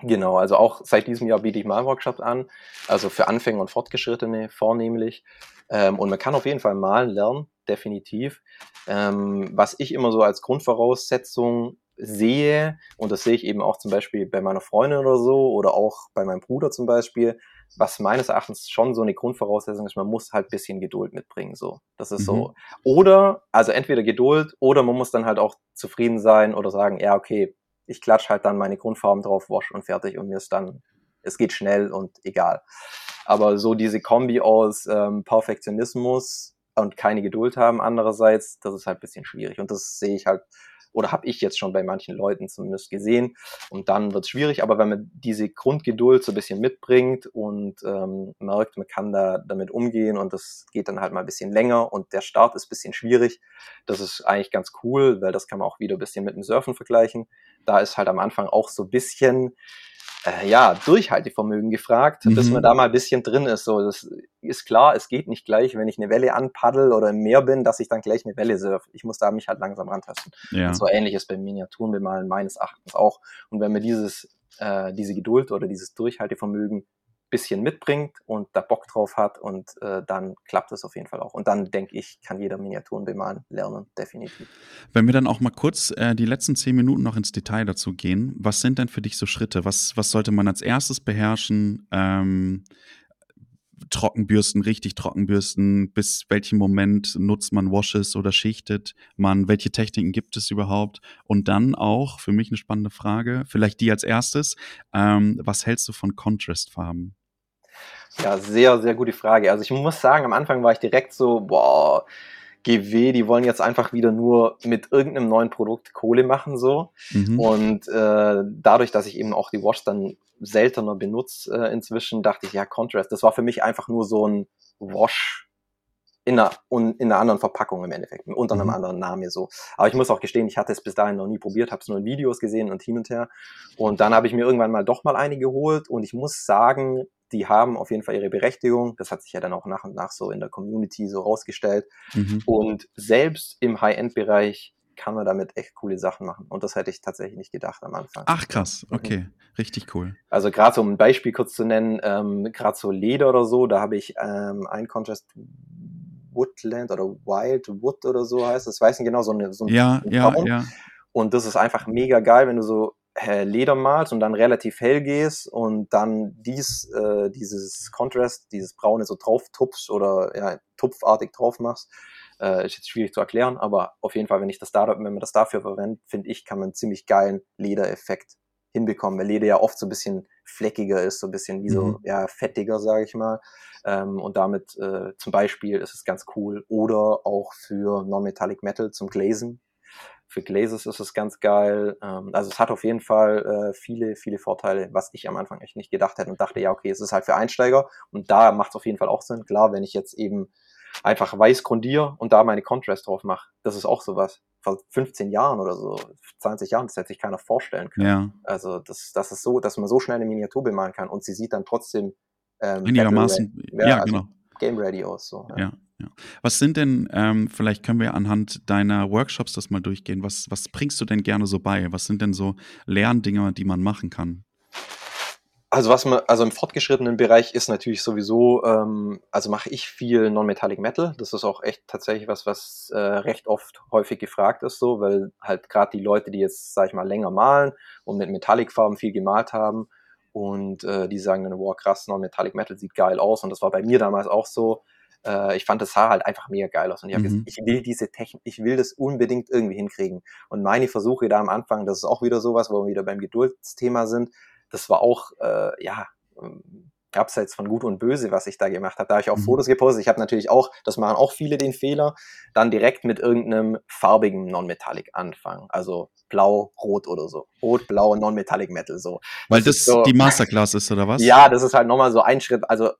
Genau, also auch seit diesem Jahr biete ich Malworkshops an, also für Anfänger und Fortgeschrittene vornehmlich. Ähm, und man kann auf jeden Fall malen lernen, definitiv. Ähm, was ich immer so als Grundvoraussetzung sehe, und das sehe ich eben auch zum Beispiel bei meiner Freundin oder so, oder auch bei meinem Bruder zum Beispiel, was meines Erachtens schon so eine Grundvoraussetzung ist, man muss halt bisschen Geduld mitbringen, so. Das ist mhm. so. Oder, also entweder Geduld, oder man muss dann halt auch zufrieden sein oder sagen, ja, okay, ich klatsch halt dann meine Grundfarben drauf, wasch und fertig und mir ist dann, es geht schnell und egal. Aber so diese Kombi aus ähm, Perfektionismus und keine Geduld haben andererseits, das ist halt bisschen schwierig und das sehe ich halt oder habe ich jetzt schon bei manchen Leuten zumindest gesehen. Und dann wird es schwierig, aber wenn man diese Grundgeduld so ein bisschen mitbringt und ähm, merkt, man kann da damit umgehen und das geht dann halt mal ein bisschen länger und der Start ist ein bisschen schwierig, das ist eigentlich ganz cool, weil das kann man auch wieder ein bisschen mit dem Surfen vergleichen. Da ist halt am Anfang auch so ein bisschen äh, ja, Durchhaltevermögen gefragt, mhm. bis man da mal ein bisschen drin ist. So, das ist klar, es geht nicht gleich, wenn ich eine Welle anpaddel oder im Meer bin, dass ich dann gleich eine Welle surfe. Ich muss da mich halt langsam rantasten. Ja. Und so ähnlich ist beim Miniaturenbemalen meines Erachtens auch. Und wenn man dieses, äh, diese Geduld oder dieses Durchhaltevermögen bisschen mitbringt und da Bock drauf hat und äh, dann klappt es auf jeden Fall auch. Und dann denke ich, kann jeder Miniaturen bemalen lernen, definitiv. Wenn wir dann auch mal kurz äh, die letzten zehn Minuten noch ins Detail dazu gehen, was sind denn für dich so Schritte? Was, was sollte man als erstes beherrschen? Ähm, Trockenbürsten, richtig Trockenbürsten, bis welchem Moment nutzt man Washes oder schichtet man, welche Techniken gibt es überhaupt? Und dann auch, für mich eine spannende Frage, vielleicht die als erstes, ähm, was hältst du von Contrastfarben? Ja, sehr, sehr gute Frage. Also ich muss sagen, am Anfang war ich direkt so, boah, GW, die wollen jetzt einfach wieder nur mit irgendeinem neuen Produkt Kohle machen so. Mhm. Und äh, dadurch, dass ich eben auch die Wash dann seltener benutze äh, inzwischen, dachte ich, ja, Contrast, das war für mich einfach nur so ein Wash in einer, in einer anderen Verpackung im Endeffekt, unter einem mhm. anderen Namen so. Aber ich muss auch gestehen, ich hatte es bis dahin noch nie probiert, habe es nur in Videos gesehen und hin und her. Und dann habe ich mir irgendwann mal doch mal eine geholt und ich muss sagen, die haben auf jeden Fall ihre Berechtigung. Das hat sich ja dann auch nach und nach so in der Community so rausgestellt. Mhm. Und selbst im High-End-Bereich kann man damit echt coole Sachen machen. Und das hätte ich tatsächlich nicht gedacht am Anfang. Ach krass, mhm. okay, mhm. richtig cool. Also gerade so um ein Beispiel kurz zu nennen, ähm, gerade so Leder oder so, da habe ich ähm, ein Contrast Woodland oder Wild Wood oder so heißt das, weiß nicht genau, so, eine, so ein Ja, ja, ja. Und das ist einfach mega geil, wenn du so Leder malst und dann relativ hell gehst und dann dies, äh, dieses Contrast, dieses Braune so drauf tupfst oder ja, tupfartig drauf machst. Äh, ist jetzt schwierig zu erklären, aber auf jeden Fall, wenn ich das da, wenn man das dafür verwendet, finde ich, kann man einen ziemlich geilen Ledereffekt hinbekommen, weil Leder ja oft so ein bisschen fleckiger ist, so ein bisschen wie so, mhm. ja, fettiger, sage ich mal. Ähm, und damit äh, zum Beispiel ist es ganz cool. Oder auch für Non-Metallic Metal zum Glazen für Glazes ist es ganz geil. Ähm, also es hat auf jeden Fall äh, viele, viele Vorteile, was ich am Anfang echt nicht gedacht hätte und dachte, ja, okay, es ist halt für Einsteiger und da macht es auf jeden Fall auch Sinn. Klar, wenn ich jetzt eben einfach weiß grundiere und da meine Contrast drauf mache, das ist auch sowas. Vor 15 Jahren oder so, 20 Jahren, das hätte sich keiner vorstellen können. Ja. Also das, das ist so, dass man so schnell eine Miniatur bemalen kann und sie sieht dann trotzdem ähm, einigermaßen, ja, ja also genau. Game ready aus. So, ja. ja. Ja. Was sind denn, ähm, vielleicht können wir anhand deiner Workshops das mal durchgehen, was, was bringst du denn gerne so bei? Was sind denn so Lerndinger, die man machen kann? Also was man, also im fortgeschrittenen Bereich ist natürlich sowieso, ähm, also mache ich viel Non-Metallic Metal. Das ist auch echt tatsächlich was, was äh, recht oft häufig gefragt ist, so, weil halt gerade die Leute, die jetzt, sag ich mal, länger malen und mit Metallic-Farben viel gemalt haben und äh, die sagen dann, wow, krass, Non-Metallic Metal sieht geil aus. Und das war bei mir damals auch so äh, ich fand das sah halt einfach mega geil aus und ich habe mhm. gesagt, ich will diese Technik, ich will das unbedingt irgendwie hinkriegen. Und meine Versuche da am Anfang, das ist auch wieder sowas, wo wir wieder beim Geduldsthema sind, das war auch, äh, ja, ähm, abseits von Gut und Böse, was ich da gemacht habe. Da habe ich auch mhm. Fotos gepostet. Ich habe natürlich auch, das machen auch viele den Fehler, dann direkt mit irgendeinem farbigen Non-Metallic anfangen. Also blau, rot oder so. Rot, blau, Non-Metallic Metal so. Weil das, das so, die Masterclass ist, oder was? Ja, das ist halt nochmal so ein Schritt. Also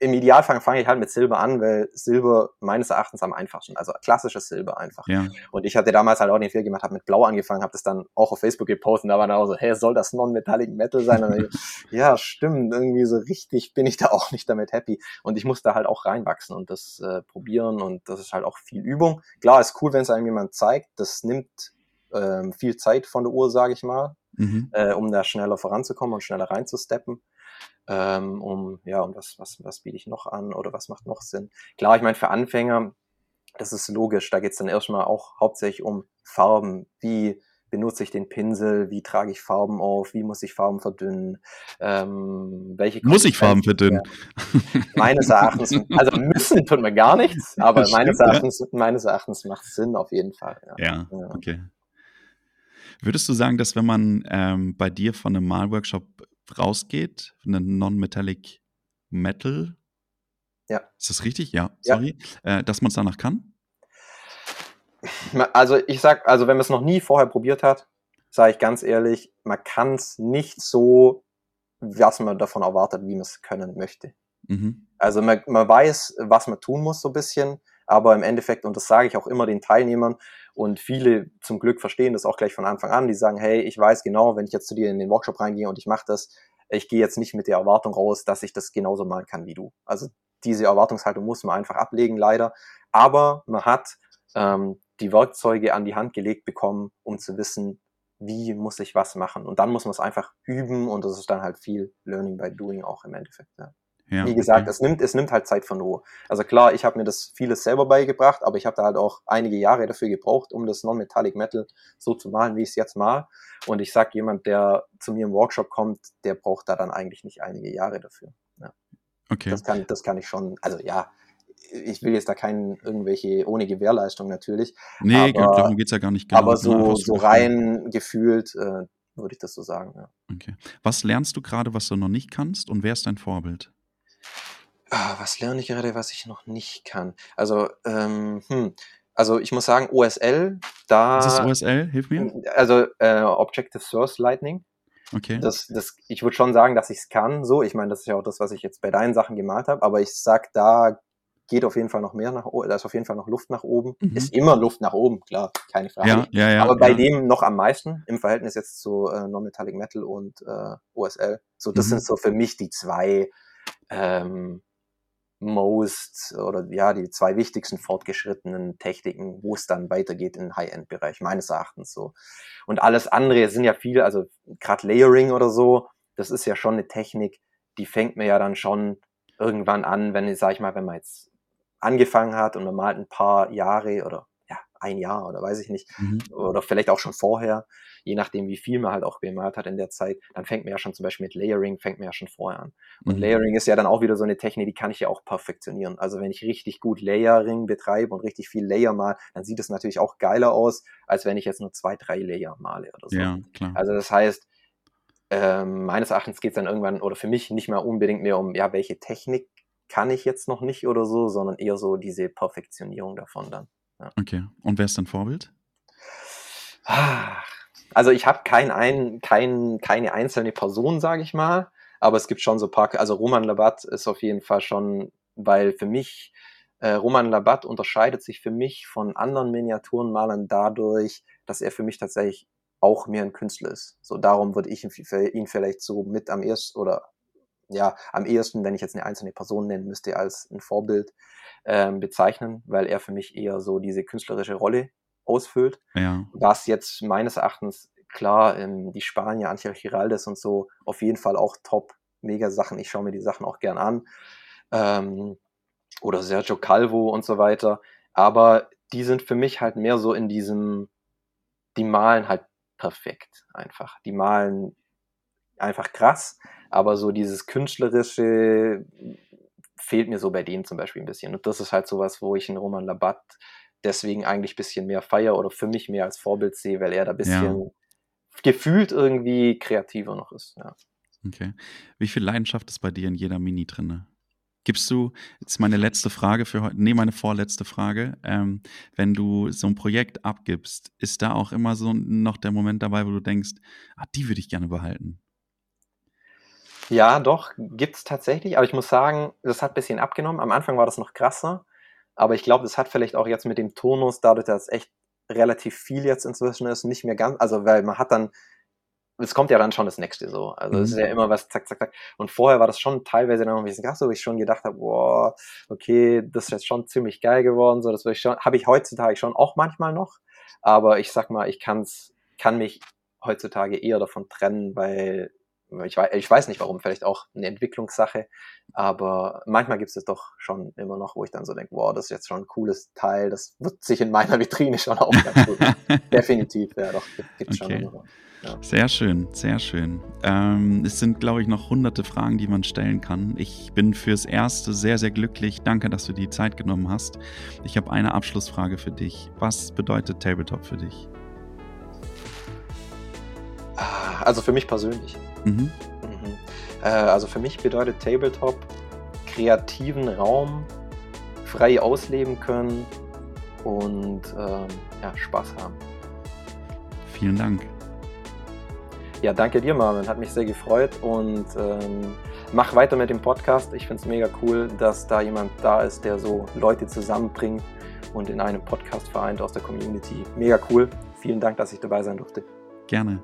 im Idealfall fange ich halt mit Silber an, weil Silber meines Erachtens am einfachsten, also klassisches Silber einfach. Ja. Und ich hatte damals halt auch den Fehler gemacht, habe mit Blau angefangen, habe das dann auch auf Facebook gepostet da war dann auch so, hey, soll das Non-Metallic Metal sein? Und ich, ja, stimmt, irgendwie so richtig bin ich da auch nicht damit happy. Und ich muss da halt auch reinwachsen und das äh, probieren und das ist halt auch viel Übung. Klar, ist cool, wenn es einem jemand zeigt, das nimmt ähm, viel Zeit von der Uhr, sage ich mal, mhm. äh, um da schneller voranzukommen und schneller reinzusteppen ähm, um, ja, und was, was, was biete ich noch an oder was macht noch Sinn? Klar, ich meine, für Anfänger, das ist logisch, da geht es dann erstmal auch hauptsächlich um Farben. Wie benutze ich den Pinsel? Wie trage ich Farben auf? Wie muss ich Farben verdünnen? Ähm, welche muss ich Farben verdünnen? Ja. Meines Erachtens, also müssen tut man gar nichts, aber stimmt, meines Erachtens, ja. meines Erachtens macht es Sinn auf jeden Fall. Ja, ja, okay. Würdest du sagen, dass wenn man ähm, bei dir von einem Malworkshop rausgeht, eine Non-Metallic Metal. Ja. Ist das richtig? Ja, sorry. Ja. Äh, dass man es danach kann? Also ich sag, also wenn man es noch nie vorher probiert hat, sage ich ganz ehrlich, man kann es nicht so, was man davon erwartet, wie man es können möchte. Mhm. Also man, man weiß, was man tun muss so ein bisschen, aber im Endeffekt, und das sage ich auch immer den Teilnehmern, und viele zum Glück verstehen das auch gleich von Anfang an, die sagen, hey, ich weiß genau, wenn ich jetzt zu dir in den Workshop reingehe und ich mache das, ich gehe jetzt nicht mit der Erwartung raus, dass ich das genauso malen kann wie du. Also diese Erwartungshaltung muss man einfach ablegen, leider. Aber man hat ähm, die Werkzeuge an die Hand gelegt bekommen, um zu wissen, wie muss ich was machen. Und dann muss man es einfach üben und das ist dann halt viel Learning by Doing auch im Endeffekt. Ja. Ja, Wie gesagt, okay. es, nimmt, es nimmt halt Zeit von Ruhe. Also klar, ich habe mir das vieles selber beigebracht, aber ich habe da halt auch einige Jahre dafür gebraucht, um das Non-Metallic Metal so zu malen, wie ich es jetzt mal. Und ich sag jemand, der zu mir im Workshop kommt, der braucht da dann eigentlich nicht einige Jahre dafür. Ja. Okay. Das kann, das kann ich schon, also ja, ich will jetzt da keinen irgendwelche ohne Gewährleistung natürlich. Nee, aber, darum geht es ja gar nicht. Genau, aber so, so rein gefühlt äh, würde ich das so sagen. Ja. Okay. Was lernst du gerade, was du noch nicht kannst und wer ist dein Vorbild? Ah, was lerne ich gerade, was ich noch nicht kann? Also, ähm, hm, also ich muss sagen, OSL, da. Was ist OSL? Hilf mir. Also äh, Objective Source Lightning. Okay. Das, das, ich würde schon sagen, dass ich es kann. So, ich meine, das ist ja auch das, was ich jetzt bei deinen Sachen gemalt habe. Aber ich sag, da geht auf jeden Fall noch mehr nach oben, da ist auf jeden Fall noch Luft nach oben. Mhm. Ist immer Luft nach oben, klar, keine Frage. Ja, ja, ja, Aber bei dem noch am meisten im Verhältnis jetzt zu äh, Non-Metallic Metal und äh, OSL. So, das mhm. sind so für mich die zwei ähm, most oder ja, die zwei wichtigsten fortgeschrittenen Techniken, wo es dann weitergeht in High-End-Bereich, meines Erachtens so. Und alles andere sind ja viele, also gerade Layering oder so, das ist ja schon eine Technik, die fängt mir ja dann schon irgendwann an, wenn sag ich mal, wenn man jetzt angefangen hat und man malt ein paar Jahre oder ein Jahr oder weiß ich nicht, mhm. oder vielleicht auch schon vorher, je nachdem, wie viel man halt auch bemalt hat in der Zeit, dann fängt man ja schon zum Beispiel mit Layering, fängt man ja schon vorher an. Und mhm. Layering ist ja dann auch wieder so eine Technik, die kann ich ja auch perfektionieren. Also wenn ich richtig gut Layering betreibe und richtig viel Layer mal, dann sieht es natürlich auch geiler aus, als wenn ich jetzt nur zwei, drei Layer male oder so. Ja, klar. Also das heißt, ähm, meines Erachtens geht es dann irgendwann oder für mich nicht mehr unbedingt mehr um, ja, welche Technik kann ich jetzt noch nicht oder so, sondern eher so diese Perfektionierung davon dann. Ja. Okay. Und wer ist dein Vorbild? Also ich habe kein, ein, kein, keine einzelne Person, sage ich mal, aber es gibt schon so ein paar, also Roman Labat ist auf jeden Fall schon, weil für mich, äh, Roman Labat unterscheidet sich für mich von anderen Miniaturenmalern dadurch, dass er für mich tatsächlich auch mehr ein Künstler ist. So darum würde ich ihn vielleicht so mit am ersten oder ja, am ehesten, wenn ich jetzt eine einzelne Person nennen müsste, als ein Vorbild ähm, bezeichnen, weil er für mich eher so diese künstlerische Rolle ausfüllt. Ja. Was jetzt meines Erachtens, klar, ähm, die Spanier, Angel Giraldes und so, auf jeden Fall auch top, mega Sachen. Ich schaue mir die Sachen auch gern an. Ähm, oder Sergio Calvo und so weiter. Aber die sind für mich halt mehr so in diesem, die malen halt perfekt einfach. Die malen einfach krass, aber so dieses künstlerische fehlt mir so bei denen zum Beispiel ein bisschen. Und das ist halt sowas, wo ich in Roman Labat deswegen eigentlich ein bisschen mehr feier oder für mich mehr als Vorbild sehe, weil er da ein bisschen ja. gefühlt irgendwie kreativer noch ist. Ja. Okay. Wie viel Leidenschaft ist bei dir in jeder Mini drinne? Gibst du, jetzt meine letzte Frage für heute, nee, meine vorletzte Frage, ähm, wenn du so ein Projekt abgibst, ist da auch immer so noch der Moment dabei, wo du denkst, ah, die würde ich gerne behalten? Ja, doch, gibt es tatsächlich, aber ich muss sagen, das hat ein bisschen abgenommen. Am Anfang war das noch krasser, aber ich glaube, das hat vielleicht auch jetzt mit dem Tonus, dadurch, dass echt relativ viel jetzt inzwischen ist, nicht mehr ganz, also weil man hat dann es kommt ja dann schon das nächste so. Also es ist ja mhm. immer was, zack, zack, zack. Und vorher war das schon teilweise dann noch ein bisschen krass, wo ich schon gedacht habe, boah, okay, das ist jetzt schon ziemlich geil geworden. So, das habe ich heutzutage schon auch manchmal noch. Aber ich sag mal, ich kann's, kann mich heutzutage eher davon trennen, weil ich weiß, ich weiß nicht warum, vielleicht auch eine Entwicklungssache, aber manchmal gibt es doch schon immer noch, wo ich dann so denke, wow, das ist jetzt schon ein cooles Teil, das wird sich in meiner Vitrine schon auch ganz gut. Definitiv, ja doch, gibt es okay. schon immer. Ja. Sehr schön, sehr schön. Ähm, es sind, glaube ich, noch hunderte Fragen, die man stellen kann. Ich bin fürs Erste sehr, sehr glücklich. Danke, dass du die Zeit genommen hast. Ich habe eine Abschlussfrage für dich. Was bedeutet Tabletop für dich? Also für mich persönlich. Mhm. Mhm. Äh, also für mich bedeutet Tabletop kreativen Raum, frei ausleben können und ähm, ja, Spaß haben. Vielen Dank. Ja, danke dir, Marvin. Hat mich sehr gefreut und ähm, mach weiter mit dem Podcast. Ich finde es mega cool, dass da jemand da ist, der so Leute zusammenbringt und in einem Podcast vereint aus der Community. Mega cool. Vielen Dank, dass ich dabei sein durfte. Gerne.